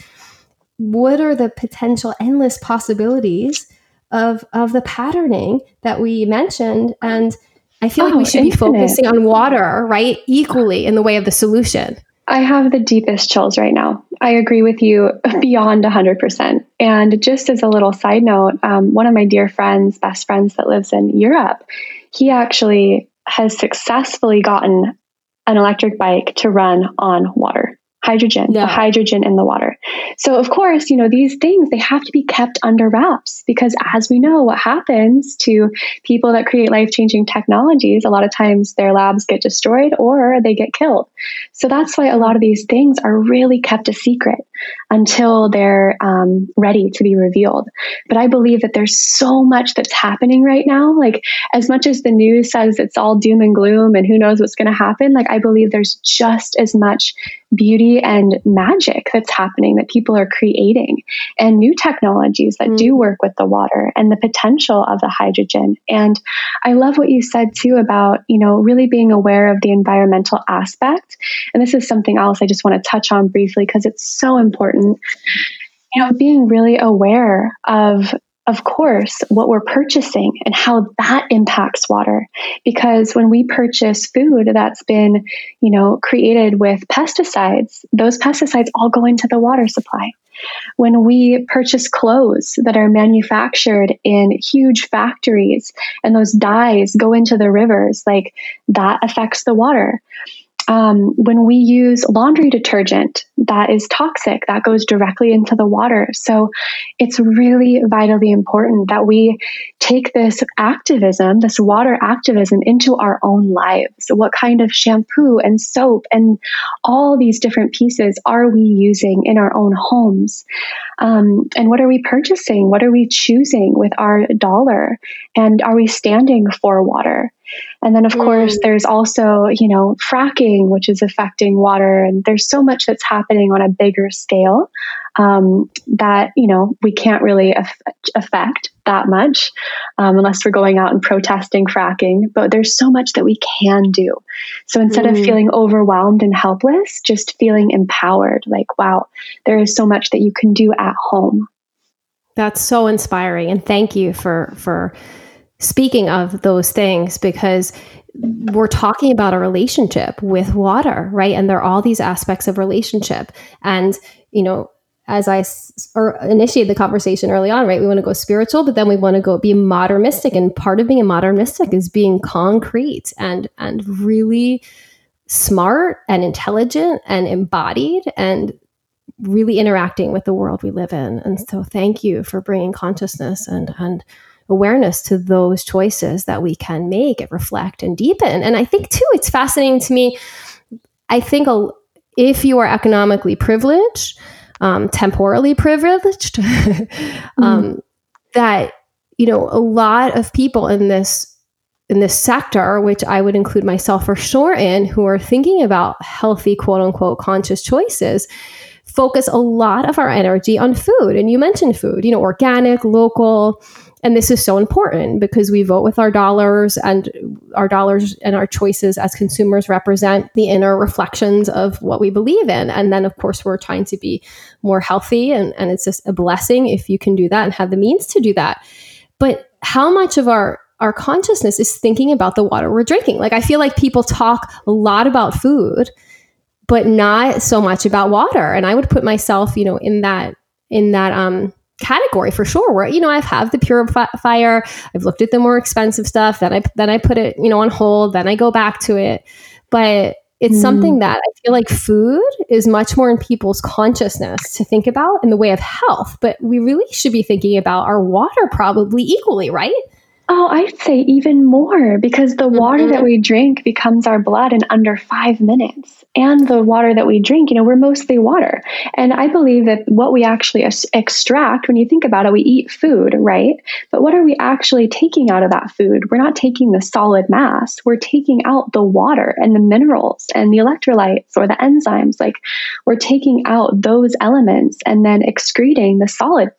what are the potential endless possibilities of of the patterning that we mentioned and i feel oh, like we oh, should infinite. be focusing on water right equally in the way of the solution. I have the deepest chills right now. I agree with you beyond 100% and just as a little side note um, one of my dear friends best friends that lives in europe he actually has successfully gotten an electric bike to run on water hydrogen, the hydrogen in the water. So of course, you know, these things, they have to be kept under wraps because as we know, what happens to people that create life-changing technologies, a lot of times their labs get destroyed or they get killed. So that's why a lot of these things are really kept a secret until they're um, ready to be revealed. But I believe that there's so much that's happening right now. Like as much as the news says it's all doom and gloom and who knows what's going to happen, like I believe there's just as much beauty and magic that's happening that people are creating and new technologies that mm. do work with the water and the potential of the hydrogen. And I love what you said too about, you know, really being aware of the environmental aspect. And this is something else I just want to touch on briefly because it's so important. You know, being really aware of of course, what we're purchasing and how that impacts water. Because when we purchase food that's been, you know, created with pesticides, those pesticides all go into the water supply. When we purchase clothes that are manufactured in huge factories and those dyes go into the rivers, like that affects the water um, when we use laundry detergent that is toxic, that goes directly into the water. So it's really vitally important that we take this activism, this water activism, into our own lives. What kind of shampoo and soap and all these different pieces are we using in our own homes? Um, and what are we purchasing? What are we choosing with our dollar? And are we standing for water? And then, of mm. course, there's also, you know, fracking, which is affecting water. And there's so much that's happening on a bigger scale um, that, you know, we can't really af- affect that much um, unless we're going out and protesting fracking. But there's so much that we can do. So instead mm. of feeling overwhelmed and helpless, just feeling empowered like, wow, there is so much that you can do at home. That's so inspiring. And thank you for, for, speaking of those things because we're talking about a relationship with water, right? And there are all these aspects of relationship. And, you know, as I s- or initiated the conversation early on, right? We want to go spiritual, but then we want to go be modern mystic. And part of being a modern mystic is being concrete and and really smart and intelligent and embodied and really interacting with the world we live in. And so, thank you for bringing consciousness and and awareness to those choices that we can make and reflect and deepen. And I think, too, it's fascinating to me. I think if you are economically privileged, um, temporally privileged, um, mm. that you know a lot of people in this in this sector, which I would include myself for sure in, who are thinking about healthy, quote unquote, conscious choices, focus a lot of our energy on food. And you mentioned food, you know, organic, local, and this is so important because we vote with our dollars and our dollars and our choices as consumers represent the inner reflections of what we believe in. And then, of course, we're trying to be more healthy. And, and it's just a blessing if you can do that and have the means to do that. But how much of our our consciousness is thinking about the water we're drinking. Like I feel like people talk a lot about food, but not so much about water. And I would put myself, you know, in that in that um category for sure where you know I've had the purifier I've looked at the more expensive stuff then I then I put it you know on hold then I go back to it but it's mm. something that I feel like food is much more in people's consciousness to think about in the way of health but we really should be thinking about our water probably equally right Oh, I'd say even more because the water mm-hmm. that we drink becomes our blood in under five minutes. And the water that we drink, you know, we're mostly water. And I believe that what we actually extract, when you think about it, we eat food, right? But what are we actually taking out of that food? We're not taking the solid mass, we're taking out the water and the minerals and the electrolytes or the enzymes. Like we're taking out those elements and then excreting the solid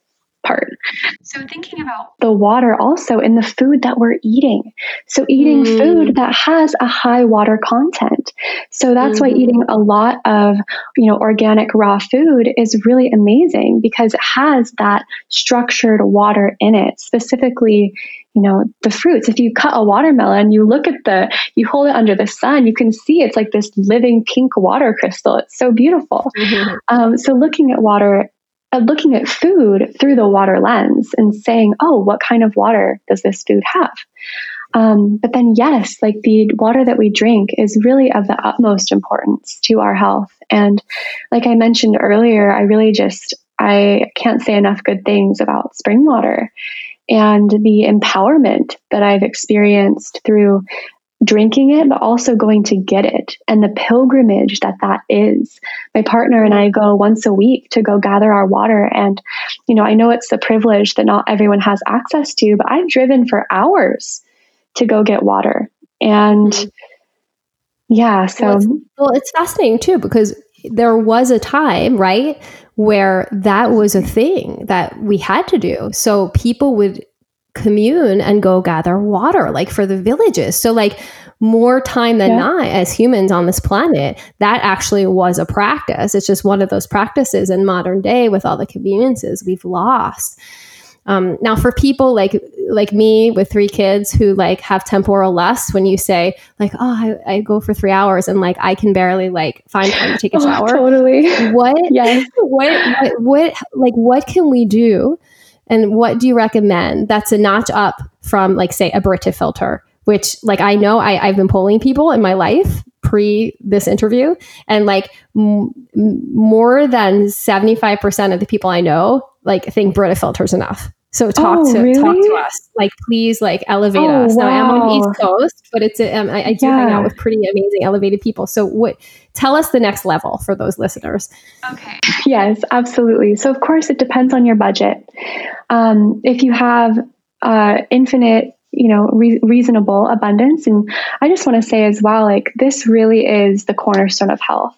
part. So, thinking about the water also in the food that we're eating. So, eating mm. food that has a high water content. So, that's mm. why eating a lot of, you know, organic raw food is really amazing because it has that structured water in it, specifically you know the fruits if you cut a watermelon you look at the you hold it under the sun you can see it's like this living pink water crystal it's so beautiful mm-hmm. um, so looking at water looking at food through the water lens and saying, oh, what kind of water does this food have? Um, but then, yes, like the water that we drink is really of the utmost importance to our health. And like I mentioned earlier, I really just, I can't say enough good things about spring water and the empowerment that I've experienced through drinking it, but also going to get it and the pilgrimage that that is. My partner and I go once a week to go gather our water. And, you know, I know it's the privilege that not everyone has access to, but I've driven for hours to go get water. And mm-hmm. yeah, so. Well it's, well, it's fascinating too, because there was a time, right, where that was a thing that we had to do. So people would commune and go gather water like for the villages so like more time than yeah. not as humans on this planet that actually was a practice it's just one of those practices in modern day with all the conveniences we've lost um, now for people like like me with three kids who like have temporal lust when you say like oh I, I go for three hours and like i can barely like find time to take a oh, shower totally what yes. what, what what like what can we do and what do you recommend that's a notch up from, like, say, a Brita filter? Which, like, I know I, I've been polling people in my life pre this interview, and like m- more than 75% of the people I know, like, think Brita filter's enough. So talk oh, to really? talk to us, like please, like elevate oh, us. Now wow. I'm on the East Coast, but it's a, um, I, I do yeah. hang out with pretty amazing, elevated people. So what? Tell us the next level for those listeners. Okay. Yes, absolutely. So of course it depends on your budget. Um, if you have uh, infinite you know re- reasonable abundance and i just want to say as well like this really is the cornerstone of health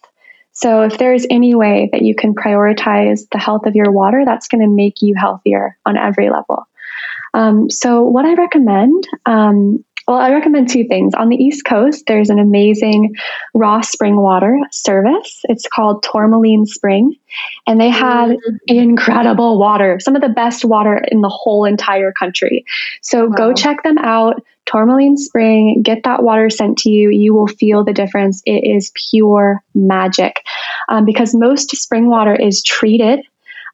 so, if there's any way that you can prioritize the health of your water, that's going to make you healthier on every level. Um, so, what I recommend, um, well, I recommend two things. On the East Coast, there's an amazing raw spring water service. It's called Tourmaline Spring, and they have mm-hmm. incredible water, some of the best water in the whole entire country. So, wow. go check them out. Tourmaline Spring, get that water sent to you. You will feel the difference. It is pure magic um, because most spring water is treated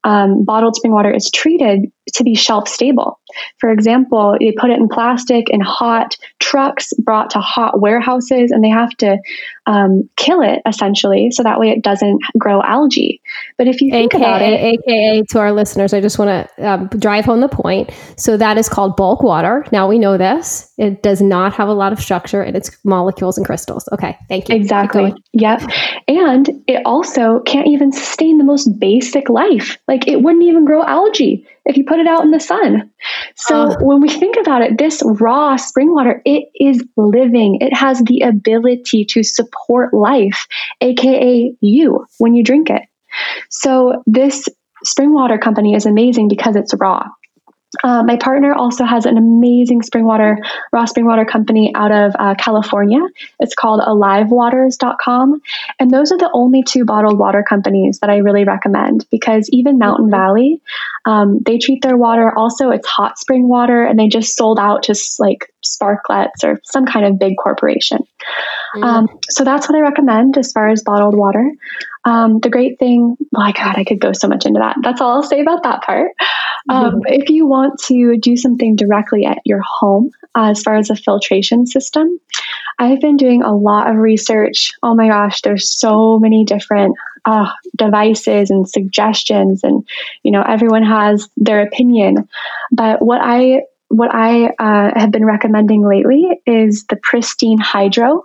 um, bottled spring water is treated to be shelf stable. For example, they put it in plastic in hot trucks brought to hot warehouses, and they have to um, kill it essentially so that way it doesn't grow algae. But if you think AKA, about it, AKA to our listeners, I just want to um, drive home the point. So that is called bulk water. Now we know this. It does not have a lot of structure and it's molecules and crystals. Okay, thank you. Exactly. Yep. And it also can't even sustain the most basic life. Like it wouldn't even grow algae if you put it out in the sun. So uh, when we think about it, this raw spring water, it is living. It has the ability to support life, aka you, when you drink it. So this spring water company is amazing because it's raw. Uh, my partner also has an amazing spring water, raw spring water company out of uh, California. It's called alivewaters.com. And those are the only two bottled water companies that I really recommend because even Mountain mm-hmm. Valley, um, they treat their water also, it's hot spring water, and they just sold out to like Sparkletts or some kind of big corporation. Mm-hmm. Um, so that's what I recommend as far as bottled water. Um, the great thing, my God, I could go so much into that. That's all I'll say about that part. Um, mm-hmm. If you want to do something directly at your home, uh, as far as a filtration system, I've been doing a lot of research. Oh my gosh, there's so many different uh, devices and suggestions, and you know everyone has their opinion. But what I what I uh, have been recommending lately is the Pristine Hydro.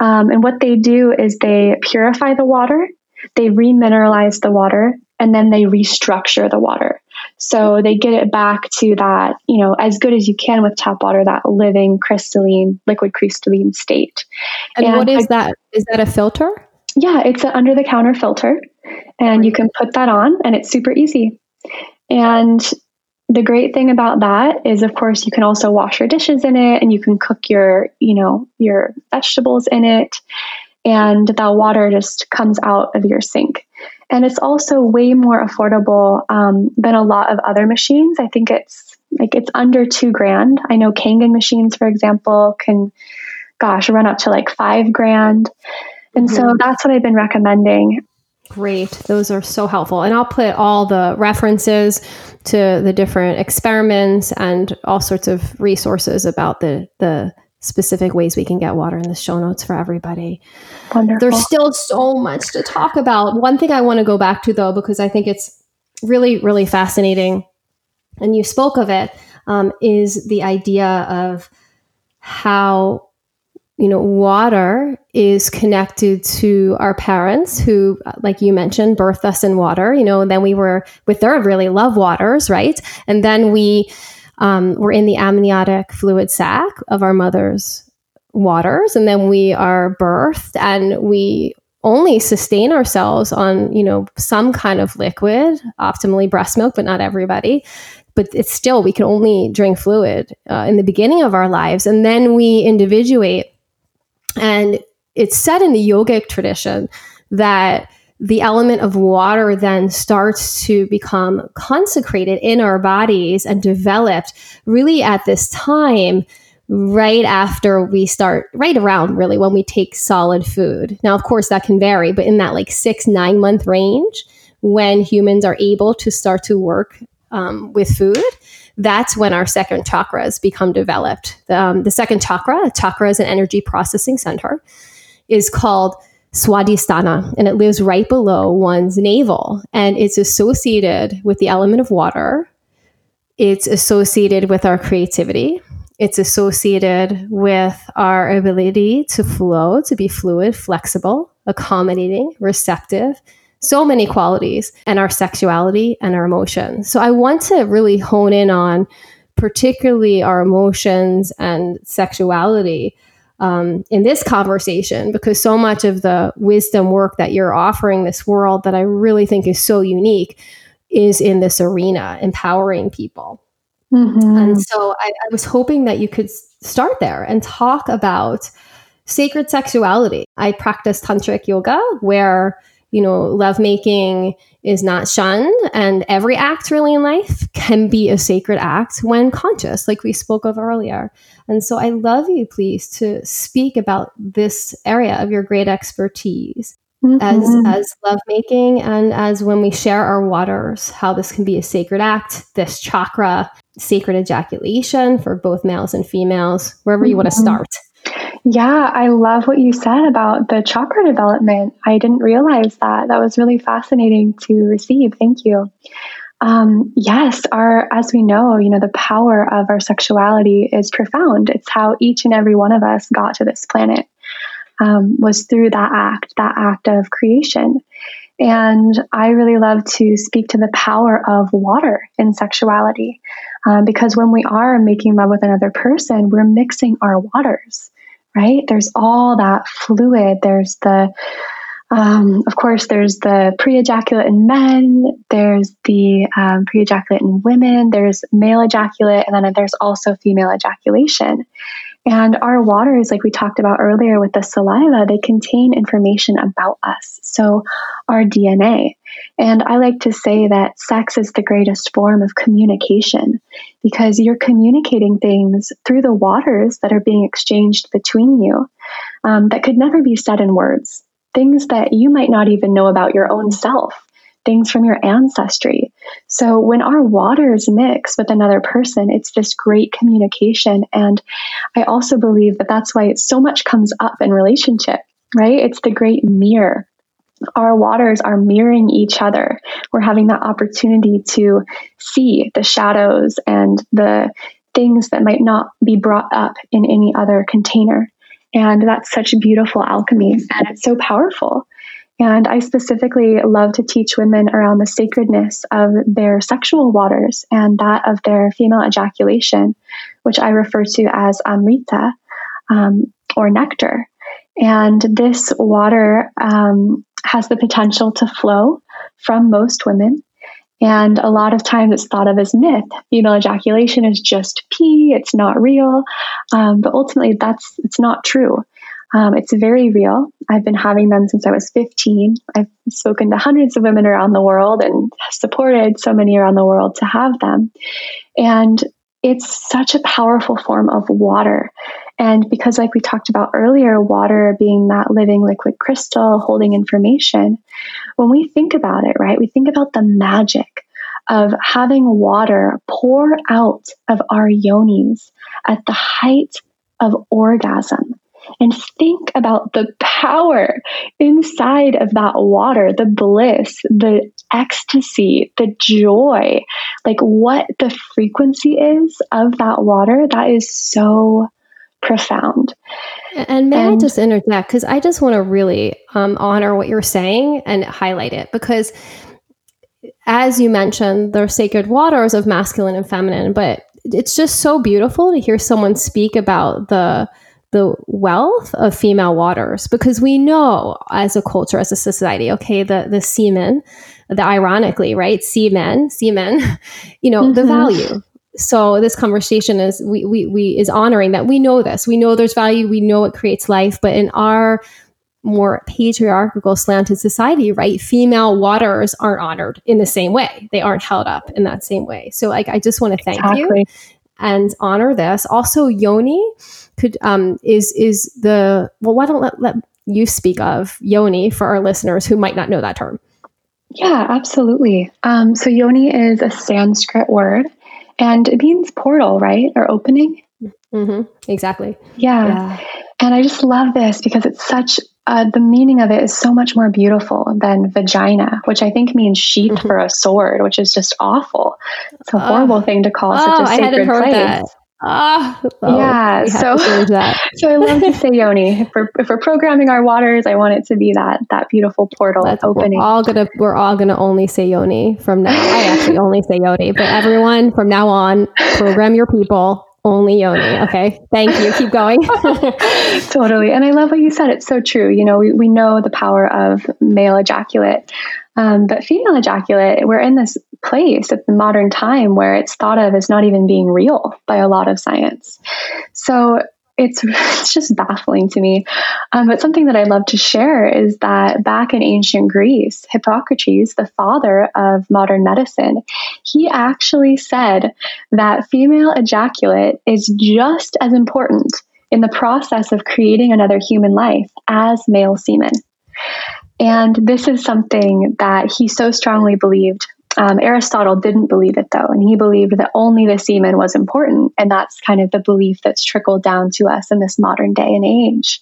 Um, and what they do is they purify the water, they remineralize the water, and then they restructure the water. So they get it back to that, you know, as good as you can with tap water, that living crystalline, liquid crystalline state. And, and what is I, that? Is that a filter? Yeah, it's an under the counter filter. And you can put that on, and it's super easy. And the great thing about that is of course you can also wash your dishes in it and you can cook your you know your vegetables in it. And the water just comes out of your sink. And it's also way more affordable um, than a lot of other machines. I think it's like it's under two grand. I know Kangen machines for example can gosh run up to like five grand. And mm-hmm. so that's what i've been recommending Great. Those are so helpful. And I'll put all the references to the different experiments and all sorts of resources about the, the specific ways we can get water in the show notes for everybody. Wonderful. There's still so much to talk about. One thing I want to go back to, though, because I think it's really, really fascinating, and you spoke of it, um, is the idea of how you know, water is connected to our parents who, like you mentioned, birthed us in water, you know, and then we were with their really love waters, right? And then we um, were in the amniotic fluid sac of our mother's waters. And then we are birthed and we only sustain ourselves on, you know, some kind of liquid, optimally breast milk, but not everybody but it's still we can only drink fluid uh, in the beginning of our lives and then we individuate and it's said in the yogic tradition that the element of water then starts to become consecrated in our bodies and developed really at this time right after we start right around really when we take solid food. Now of course that can vary but in that like six nine month range when humans are able to start to work um, with food that's when our second chakras become developed. Um, the second chakra, chakra is an energy processing center, is called Swadhisthana, and it lives right below one's navel. And it's associated with the element of water. It's associated with our creativity. It's associated with our ability to flow, to be fluid, flexible, accommodating, receptive, so many qualities and our sexuality and our emotions. So I want to really hone in on particularly our emotions and sexuality um, in this conversation because so much of the wisdom work that you're offering this world that I really think is so unique is in this arena, empowering people. Mm-hmm. And so I, I was hoping that you could start there and talk about sacred sexuality. I practice tantric yoga where you know, lovemaking is not shunned, and every act really in life can be a sacred act when conscious, like we spoke of earlier. And so I love you, please, to speak about this area of your great expertise. Mm-hmm. As as lovemaking and as when we share our waters, how this can be a sacred act, this chakra, sacred ejaculation for both males and females, wherever you mm-hmm. want to start. Yeah, I love what you said about the chakra development. I didn't realize that. That was really fascinating to receive. Thank you. Um, yes, our as we know, you know, the power of our sexuality is profound. It's how each and every one of us got to this planet. Um, was through that act, that act of creation. And I really love to speak to the power of water in sexuality. Um, because when we are making love with another person, we're mixing our waters right? There's all that fluid. There's the Um, of course, there's the pre ejaculate in men, there's the um, pre ejaculate in women, there's male ejaculate, and then there's also female ejaculation. And our waters, like we talked about earlier with the saliva, they contain information about us. So, our DNA. And I like to say that sex is the greatest form of communication because you're communicating things through the waters that are being exchanged between you um, that could never be said in words. Things that you might not even know about your own self things from your ancestry. So when our waters mix with another person, it's this great communication. And I also believe that that's why so much comes up in relationship, right? It's the great mirror. Our waters are mirroring each other. We're having that opportunity to see the shadows and the things that might not be brought up in any other container. And that's such beautiful alchemy and it's so powerful. And I specifically love to teach women around the sacredness of their sexual waters and that of their female ejaculation, which I refer to as amrita um, or nectar. And this water um, has the potential to flow from most women. And a lot of times it's thought of as myth. Female ejaculation is just pee, it's not real. Um, but ultimately, that's it's not true. Um, it's very real. I've been having them since I was 15. I've spoken to hundreds of women around the world and supported so many around the world to have them. And it's such a powerful form of water. And because, like we talked about earlier, water being that living liquid crystal holding information, when we think about it, right, we think about the magic of having water pour out of our yonis at the height of orgasm and think about the power inside of that water, the bliss, the ecstasy, the joy, like what the frequency is of that water. That is so profound. And may and, I just interject? Because I just want to really um, honor what you're saying and highlight it because as you mentioned, they're sacred waters of masculine and feminine, but it's just so beautiful to hear someone speak about the the wealth of female waters because we know as a culture, as a society, okay, the the semen, the ironically, right, semen, semen, you know, mm-hmm. the value. So this conversation is we, we we is honoring that we know this. We know there's value. We know it creates life, but in our more patriarchal slanted society, right? Female waters aren't honored in the same way. They aren't held up in that same way. So like I just want to thank exactly. you and honor this. Also, yoni could um, is is the well. Why don't let, let you speak of yoni for our listeners who might not know that term? Yeah, absolutely. Um, so yoni is a Sanskrit word, and it means portal, right, or opening. Mm-hmm. Exactly. Yeah. yeah. And I just love this because it's such uh, the meaning of it is so much more beautiful than vagina, which I think means sheath mm-hmm. for a sword, which is just awful. It's a horrible thing to call oh, such a oh, sacred place. That. Ah, oh, yeah. So, so I love to say yoni. If we're, if we're programming our waters, I want it to be that that beautiful portal That's, opening. We're all gonna we're all gonna only say yoni from now. I actually only say yoni, but everyone from now on, program your people only yoni. Okay. Thank you. Keep going. totally. And I love what you said. It's so true. You know, we, we know the power of male ejaculate. Um, but female ejaculate, we're in this place at the modern time where it's thought of as not even being real by a lot of science. So it's it's just baffling to me. Um, but something that I love to share is that back in ancient Greece, Hippocrates, the father of modern medicine, he actually said that female ejaculate is just as important in the process of creating another human life as male semen. And this is something that he so strongly believed um, Aristotle didn't believe it though, and he believed that only the semen was important. And that's kind of the belief that's trickled down to us in this modern day and age.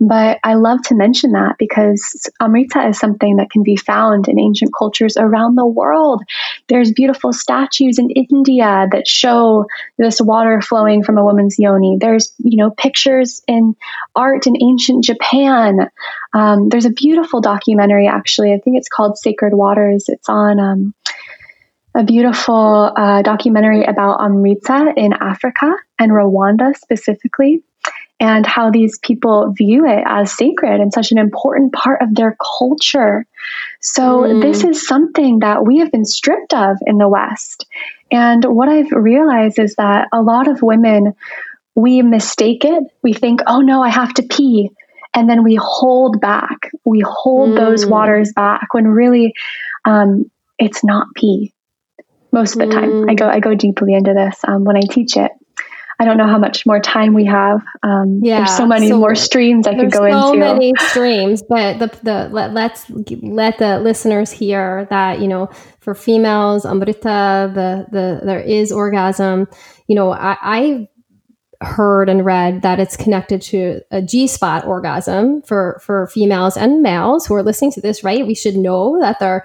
But I love to mention that because Amrita is something that can be found in ancient cultures around the world. There's beautiful statues in India that show this water flowing from a woman's yoni. There's, you know, pictures in art in ancient Japan. Um, there's a beautiful documentary, actually. I think it's called Sacred Waters. It's on um, a beautiful uh, documentary about Amrita in Africa and Rwanda specifically. and how these people view it as sacred and such an important part of their culture. So, mm. this is something that we have been stripped of in the West. And what I've realized is that a lot of women, we mistake it. We think, oh no, I have to pee. And then we hold back. We hold mm. those waters back when really um, it's not pee. Most of the time, I go I go deeply into this um, when I teach it. I don't know how much more time we have. Um, yeah, there's so many so more streams I could go so into. So many streams, but the the let, let's let the listeners hear that you know for females, Amrita, the the there is orgasm. You know, I, I heard and read that it's connected to a G spot orgasm for for females and males who are listening to this. Right, we should know that there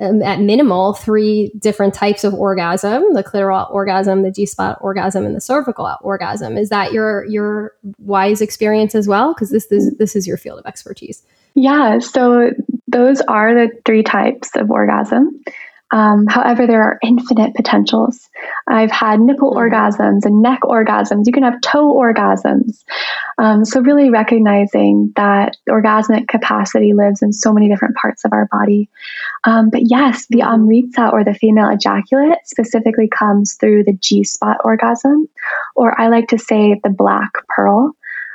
um, at minimal three different types of orgasm the clitoral orgasm the g-spot orgasm and the cervical orgasm. Is that your your wise experience as well? Because this is this is your field of expertise. Yeah so those are the three types of orgasm um, however, there are infinite potentials. I've had nipple mm-hmm. orgasms and neck orgasms. You can have toe orgasms. Um, so, really recognizing that orgasmic capacity lives in so many different parts of our body. Um, but yes, the mm-hmm. amrita or the female ejaculate specifically comes through the G spot orgasm, or I like to say the black pearl.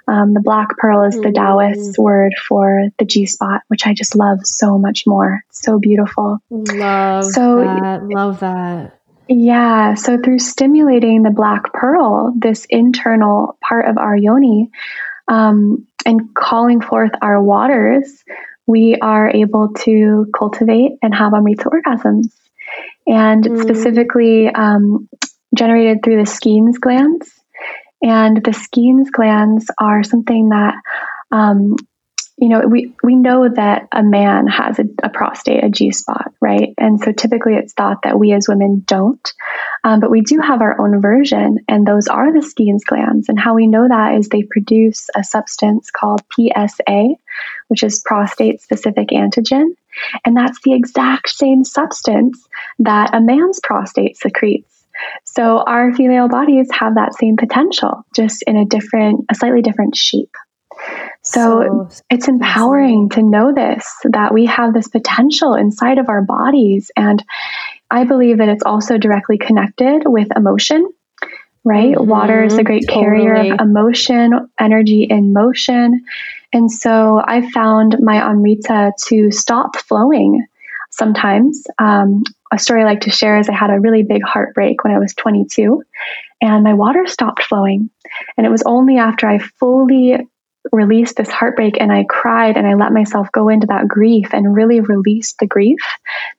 Um, the black pearl is the Taoist mm. word for the G spot, which I just love so much more. so beautiful. Love so, that. Love that. Yeah. So through stimulating the black pearl, this internal part of our yoni, um, and calling forth our waters, we are able to cultivate and have amrita orgasms. And mm. specifically um, generated through the Skene's glands. And the Skene's glands are something that, um, you know, we, we know that a man has a, a, prostate, a G spot, right? And so typically it's thought that we as women don't. Um, but we do have our own version, and those are the Skene's glands. And how we know that is they produce a substance called PSA, which is prostate specific antigen. And that's the exact same substance that a man's prostate secretes. So our female bodies have that same potential, just in a different, a slightly different shape. So, so it's empowering to know this, that we have this potential inside of our bodies. And I believe that it's also directly connected with emotion, right? Mm-hmm, Water is a great totally. carrier of emotion, energy in motion. And so I found my Amrita to stop flowing sometimes. Um, a story I like to share is I had a really big heartbreak when I was 22 and my water stopped flowing. And it was only after I fully released this heartbreak and I cried and I let myself go into that grief and really release the grief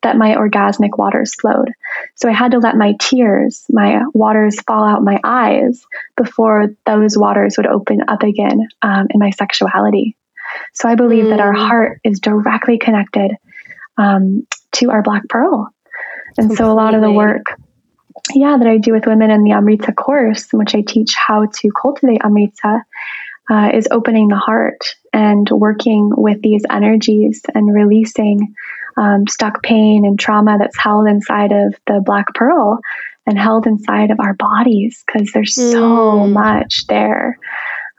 that my orgasmic waters flowed. So I had to let my tears, my waters fall out my eyes before those waters would open up again um, in my sexuality. So I believe mm. that our mm. heart is directly connected um, to our black pearl. And Completely. so a lot of the work, yeah, that I do with women in the Amrita course, in which I teach how to cultivate Amrita, uh, is opening the heart and working with these energies and releasing um, stuck pain and trauma that's held inside of the black pearl and held inside of our bodies because there's mm. so much there.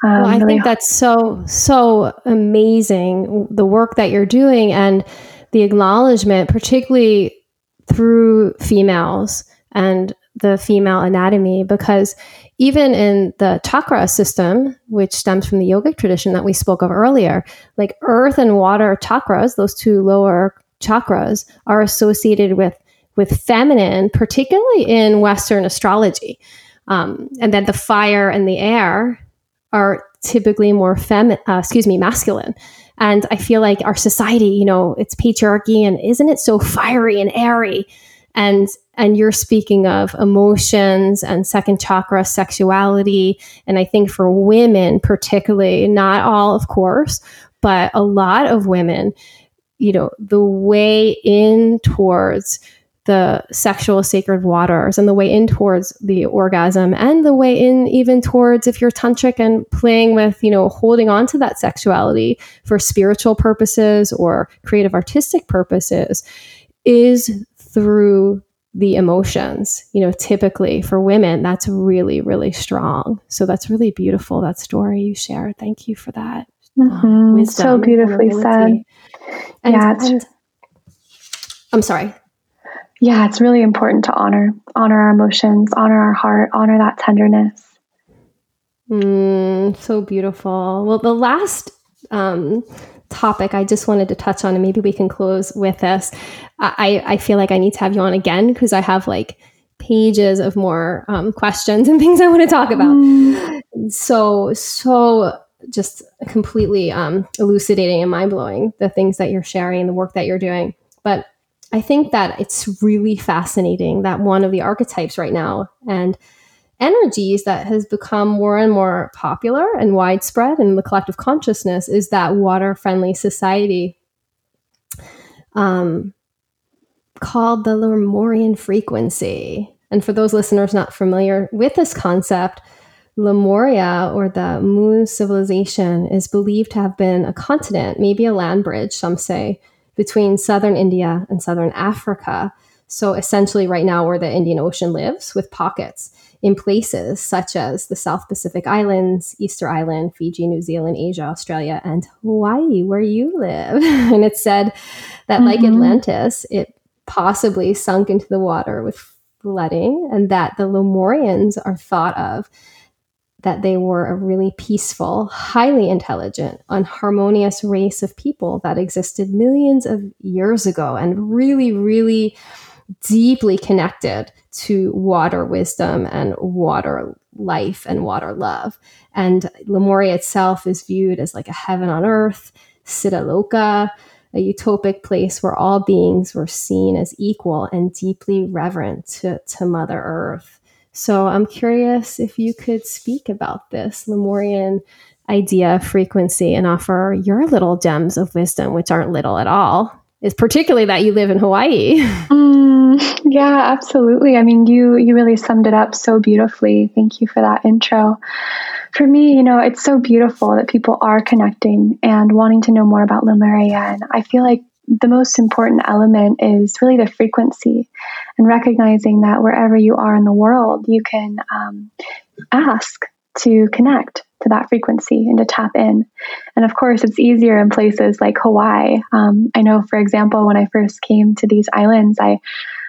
Um, well, I really think that's so so amazing the work that you're doing and the acknowledgement, particularly through females and the female anatomy, because even in the chakra system, which stems from the yogic tradition that we spoke of earlier, like earth and water chakras, those two lower chakras, are associated with with feminine, particularly in Western astrology. Um, and then the fire and the air are typically more fem, uh, excuse me, masculine. And I feel like our society, you know, it's patriarchy and isn't it so fiery and airy? And and you're speaking of emotions and second chakra sexuality. And I think for women, particularly, not all, of course, but a lot of women, you know, the way in towards the sexual sacred waters and the way in towards the orgasm and the way in even towards if you're tantric and playing with you know holding on to that sexuality for spiritual purposes or creative artistic purposes is through the emotions. You know, typically for women, that's really, really strong. So that's really beautiful, that story you shared. Thank you for that. Mm-hmm. Um, wisdom, so beautifully said. And, yeah, and, I'm sorry. Yeah, it's really important to honor, honor our emotions, honor our heart, honor that tenderness. Mm, so beautiful. Well, the last um, topic I just wanted to touch on, and maybe we can close with this. I, I feel like I need to have you on again because I have like pages of more um, questions and things I want to talk about. Mm. So, so just completely um, elucidating and mind blowing the things that you're sharing, and the work that you're doing. But I think that it's really fascinating that one of the archetypes right now and energies that has become more and more popular and widespread in the collective consciousness is that water friendly society um, called the Lemurian frequency. And for those listeners not familiar with this concept, Lemuria or the Mu civilization is believed to have been a continent, maybe a land bridge, some say, between southern India and southern Africa. So essentially, right now, where the Indian Ocean lives, with pockets in places such as the South Pacific Islands, Easter Island, Fiji, New Zealand, Asia, Australia, and Hawaii, where you live. and it's said that, mm-hmm. like Atlantis, it possibly sunk into the water with flooding, and that the Lemurians are thought of that they were a really peaceful, highly intelligent, unharmonious race of people that existed millions of years ago and really, really deeply connected to water wisdom and water life and water love. And Lemuria itself is viewed as like a heaven on earth, Siddhaloka, a utopic place where all beings were seen as equal and deeply reverent to, to Mother Earth. So I'm curious if you could speak about this Lemurian idea of frequency and offer your little gems of wisdom, which aren't little at all. Is particularly that you live in Hawaii. Mm, yeah, absolutely. I mean, you you really summed it up so beautifully. Thank you for that intro. For me, you know, it's so beautiful that people are connecting and wanting to know more about Lemuria, and I feel like the most important element is really the frequency and recognizing that wherever you are in the world, you can um, ask to connect to that frequency and to tap in. And of course, it's easier in places like Hawaii. Um, I know, for example, when I first came to these islands, I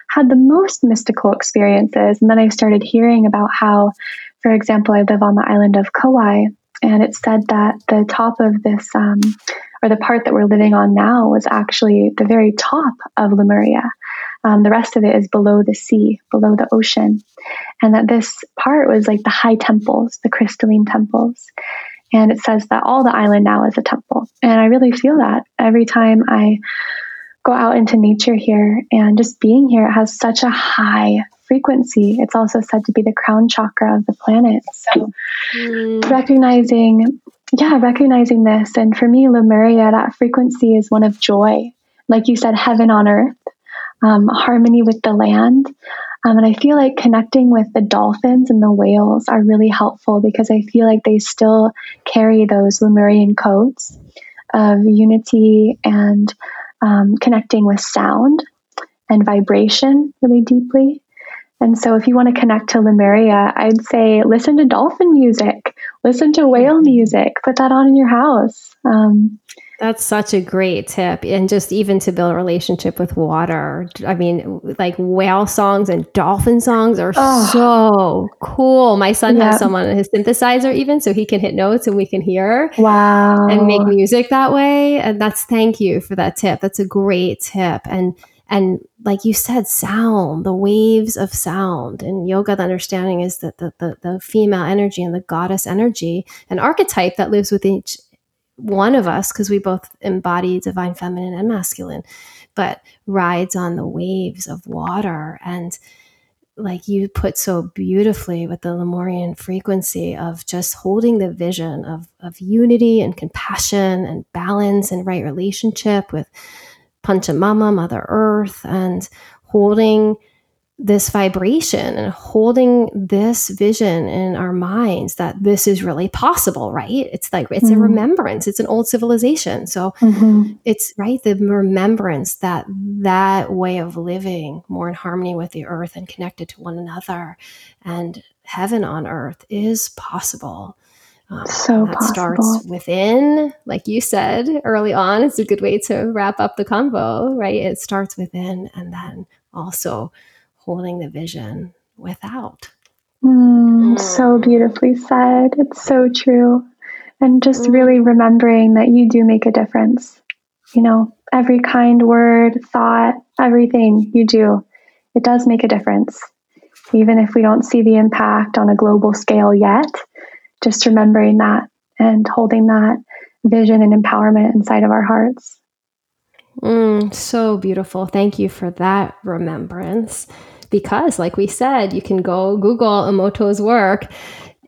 had the most mystical experiences. And then I started hearing about how, for example, I live on the island of Kauai, and it said that the top of this um, or the part that we're living on now was actually the very top of Lemuria. Um, the rest of it is below the sea, below the ocean. And that this part was like the high temples, the crystalline temples. And it says that all the island now is a temple. And I really feel that every time I go out into nature here and just being here, it has such a high frequency. It's also said to be the crown chakra of the planet. So mm. recognizing yeah, recognizing this. And for me, Lemuria, that frequency is one of joy. Like you said, heaven on earth, um, harmony with the land. Um, and I feel like connecting with the dolphins and the whales are really helpful because I feel like they still carry those Lemurian codes of unity and um, connecting with sound and vibration really deeply. And so, if you want to connect to Lemuria, I'd say listen to dolphin music, listen to whale music, put that on in your house. Um, that's such a great tip. And just even to build a relationship with water. I mean, like whale songs and dolphin songs are oh, so cool. My son yeah. has some on his synthesizer, even so he can hit notes and we can hear. Wow. And make music that way. And that's thank you for that tip. That's a great tip. And and like you said sound the waves of sound. And yoga the understanding is that the, the, the female energy and the goddess energy an archetype that lives with each one of us because we both embody divine feminine and masculine but rides on the waves of water. And like you put so beautifully with the Lemurian frequency of just holding the vision of, of unity and compassion and balance and right relationship with Pachamama, Mother Earth, and holding this vibration and holding this vision in our minds that this is really possible, right? It's like it's mm-hmm. a remembrance. It's an old civilization. So mm-hmm. it's right the remembrance that that way of living more in harmony with the earth and connected to one another and heaven on earth is possible. Um, so that possible. starts within, like you said early on. It's a good way to wrap up the convo, right? It starts within, and then also holding the vision without. Mm, mm. So beautifully said. It's so true. And just mm. really remembering that you do make a difference. You know, every kind word, thought, everything you do, it does make a difference. Even if we don't see the impact on a global scale yet, just remembering that and holding that vision and empowerment inside of our hearts. Mm, so beautiful. Thank you for that remembrance because, like we said, you can go Google Emoto's work.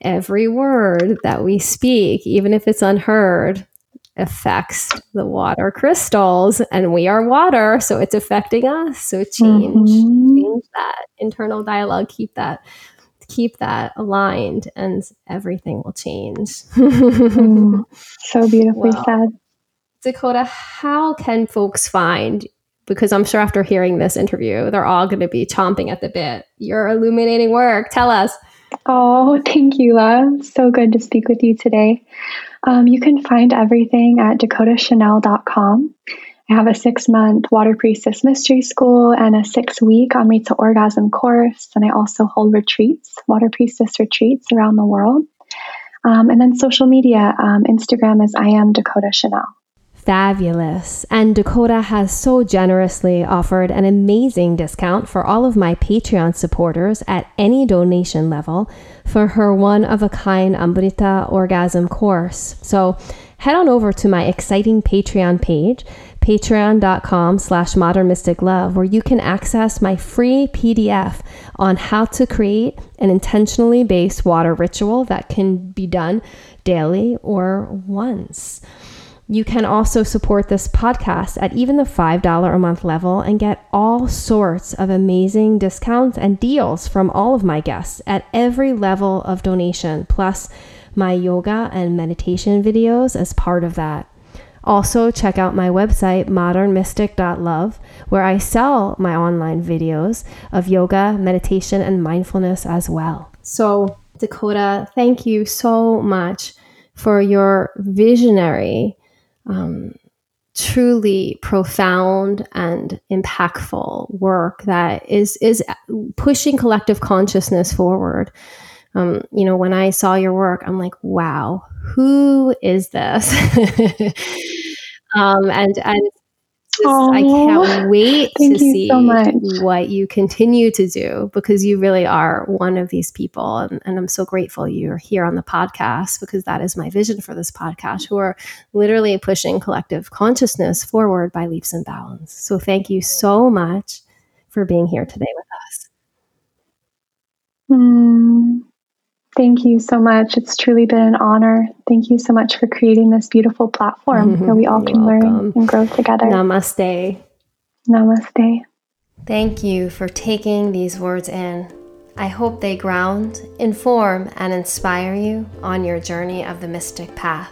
Every word that we speak, even if it's unheard, affects the water crystals, and we are water, so it's affecting us. So change, mm-hmm. change that internal dialogue. Keep that, keep that aligned, and everything will change. mm, so beautifully well, said. Dakota, how can folks find because I'm sure after hearing this interview, they're all going to be chomping at the bit. Your illuminating work. Tell us. Oh, thank you, love. So good to speak with you today. Um, you can find everything at dakotachanel.com. I have a six month Water Priestess Mystery School and a six week On to Orgasm course. And I also hold retreats, Water Priestess retreats around the world. Um, and then social media um, Instagram is I am Dakota Chanel fabulous. And Dakota has so generously offered an amazing discount for all of my Patreon supporters at any donation level for her one of a kind Amrita orgasm course. So head on over to my exciting Patreon page, patreon.com slash modern mystic love, where you can access my free PDF on how to create an intentionally based water ritual that can be done daily or once. You can also support this podcast at even the $5 a month level and get all sorts of amazing discounts and deals from all of my guests at every level of donation, plus my yoga and meditation videos as part of that. Also, check out my website, modernmystic.love, where I sell my online videos of yoga, meditation, and mindfulness as well. So, Dakota, thank you so much for your visionary um, truly profound and impactful work that is is pushing collective consciousness forward. Um, you know, when I saw your work, I'm like, wow, who is this? um, and and just, I can't wait to see so what you continue to do because you really are one of these people. And, and, I'm so grateful you're here on the podcast because that is my vision for this podcast, who are literally pushing collective consciousness forward by leaps and bounds. So thank you so much for being here today with us. Mm, Thank you so much. It's truly been an honor. Thank you so much for creating this beautiful platform where we all can welcome. learn and grow together. Namaste. Namaste. Thank you for taking these words in. I hope they ground, inform, and inspire you on your journey of the mystic path.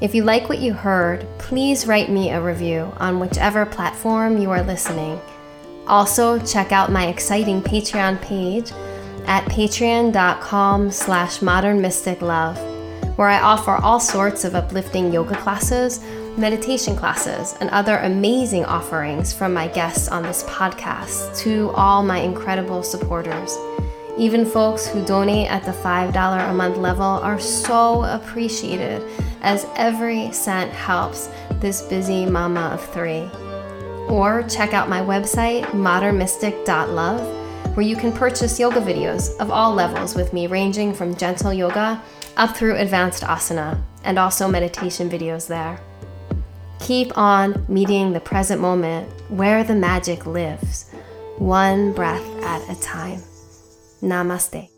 If you like what you heard, please write me a review on whichever platform you are listening. Also, check out my exciting Patreon page at patreon.com slash modernmysticlove, where I offer all sorts of uplifting yoga classes, meditation classes, and other amazing offerings from my guests on this podcast to all my incredible supporters. Even folks who donate at the $5 a month level are so appreciated, as every cent helps this busy mama of three. Or check out my website, modernmystic.love where you can purchase yoga videos of all levels with me, ranging from gentle yoga up through advanced asana, and also meditation videos there. Keep on meeting the present moment where the magic lives, one breath at a time. Namaste.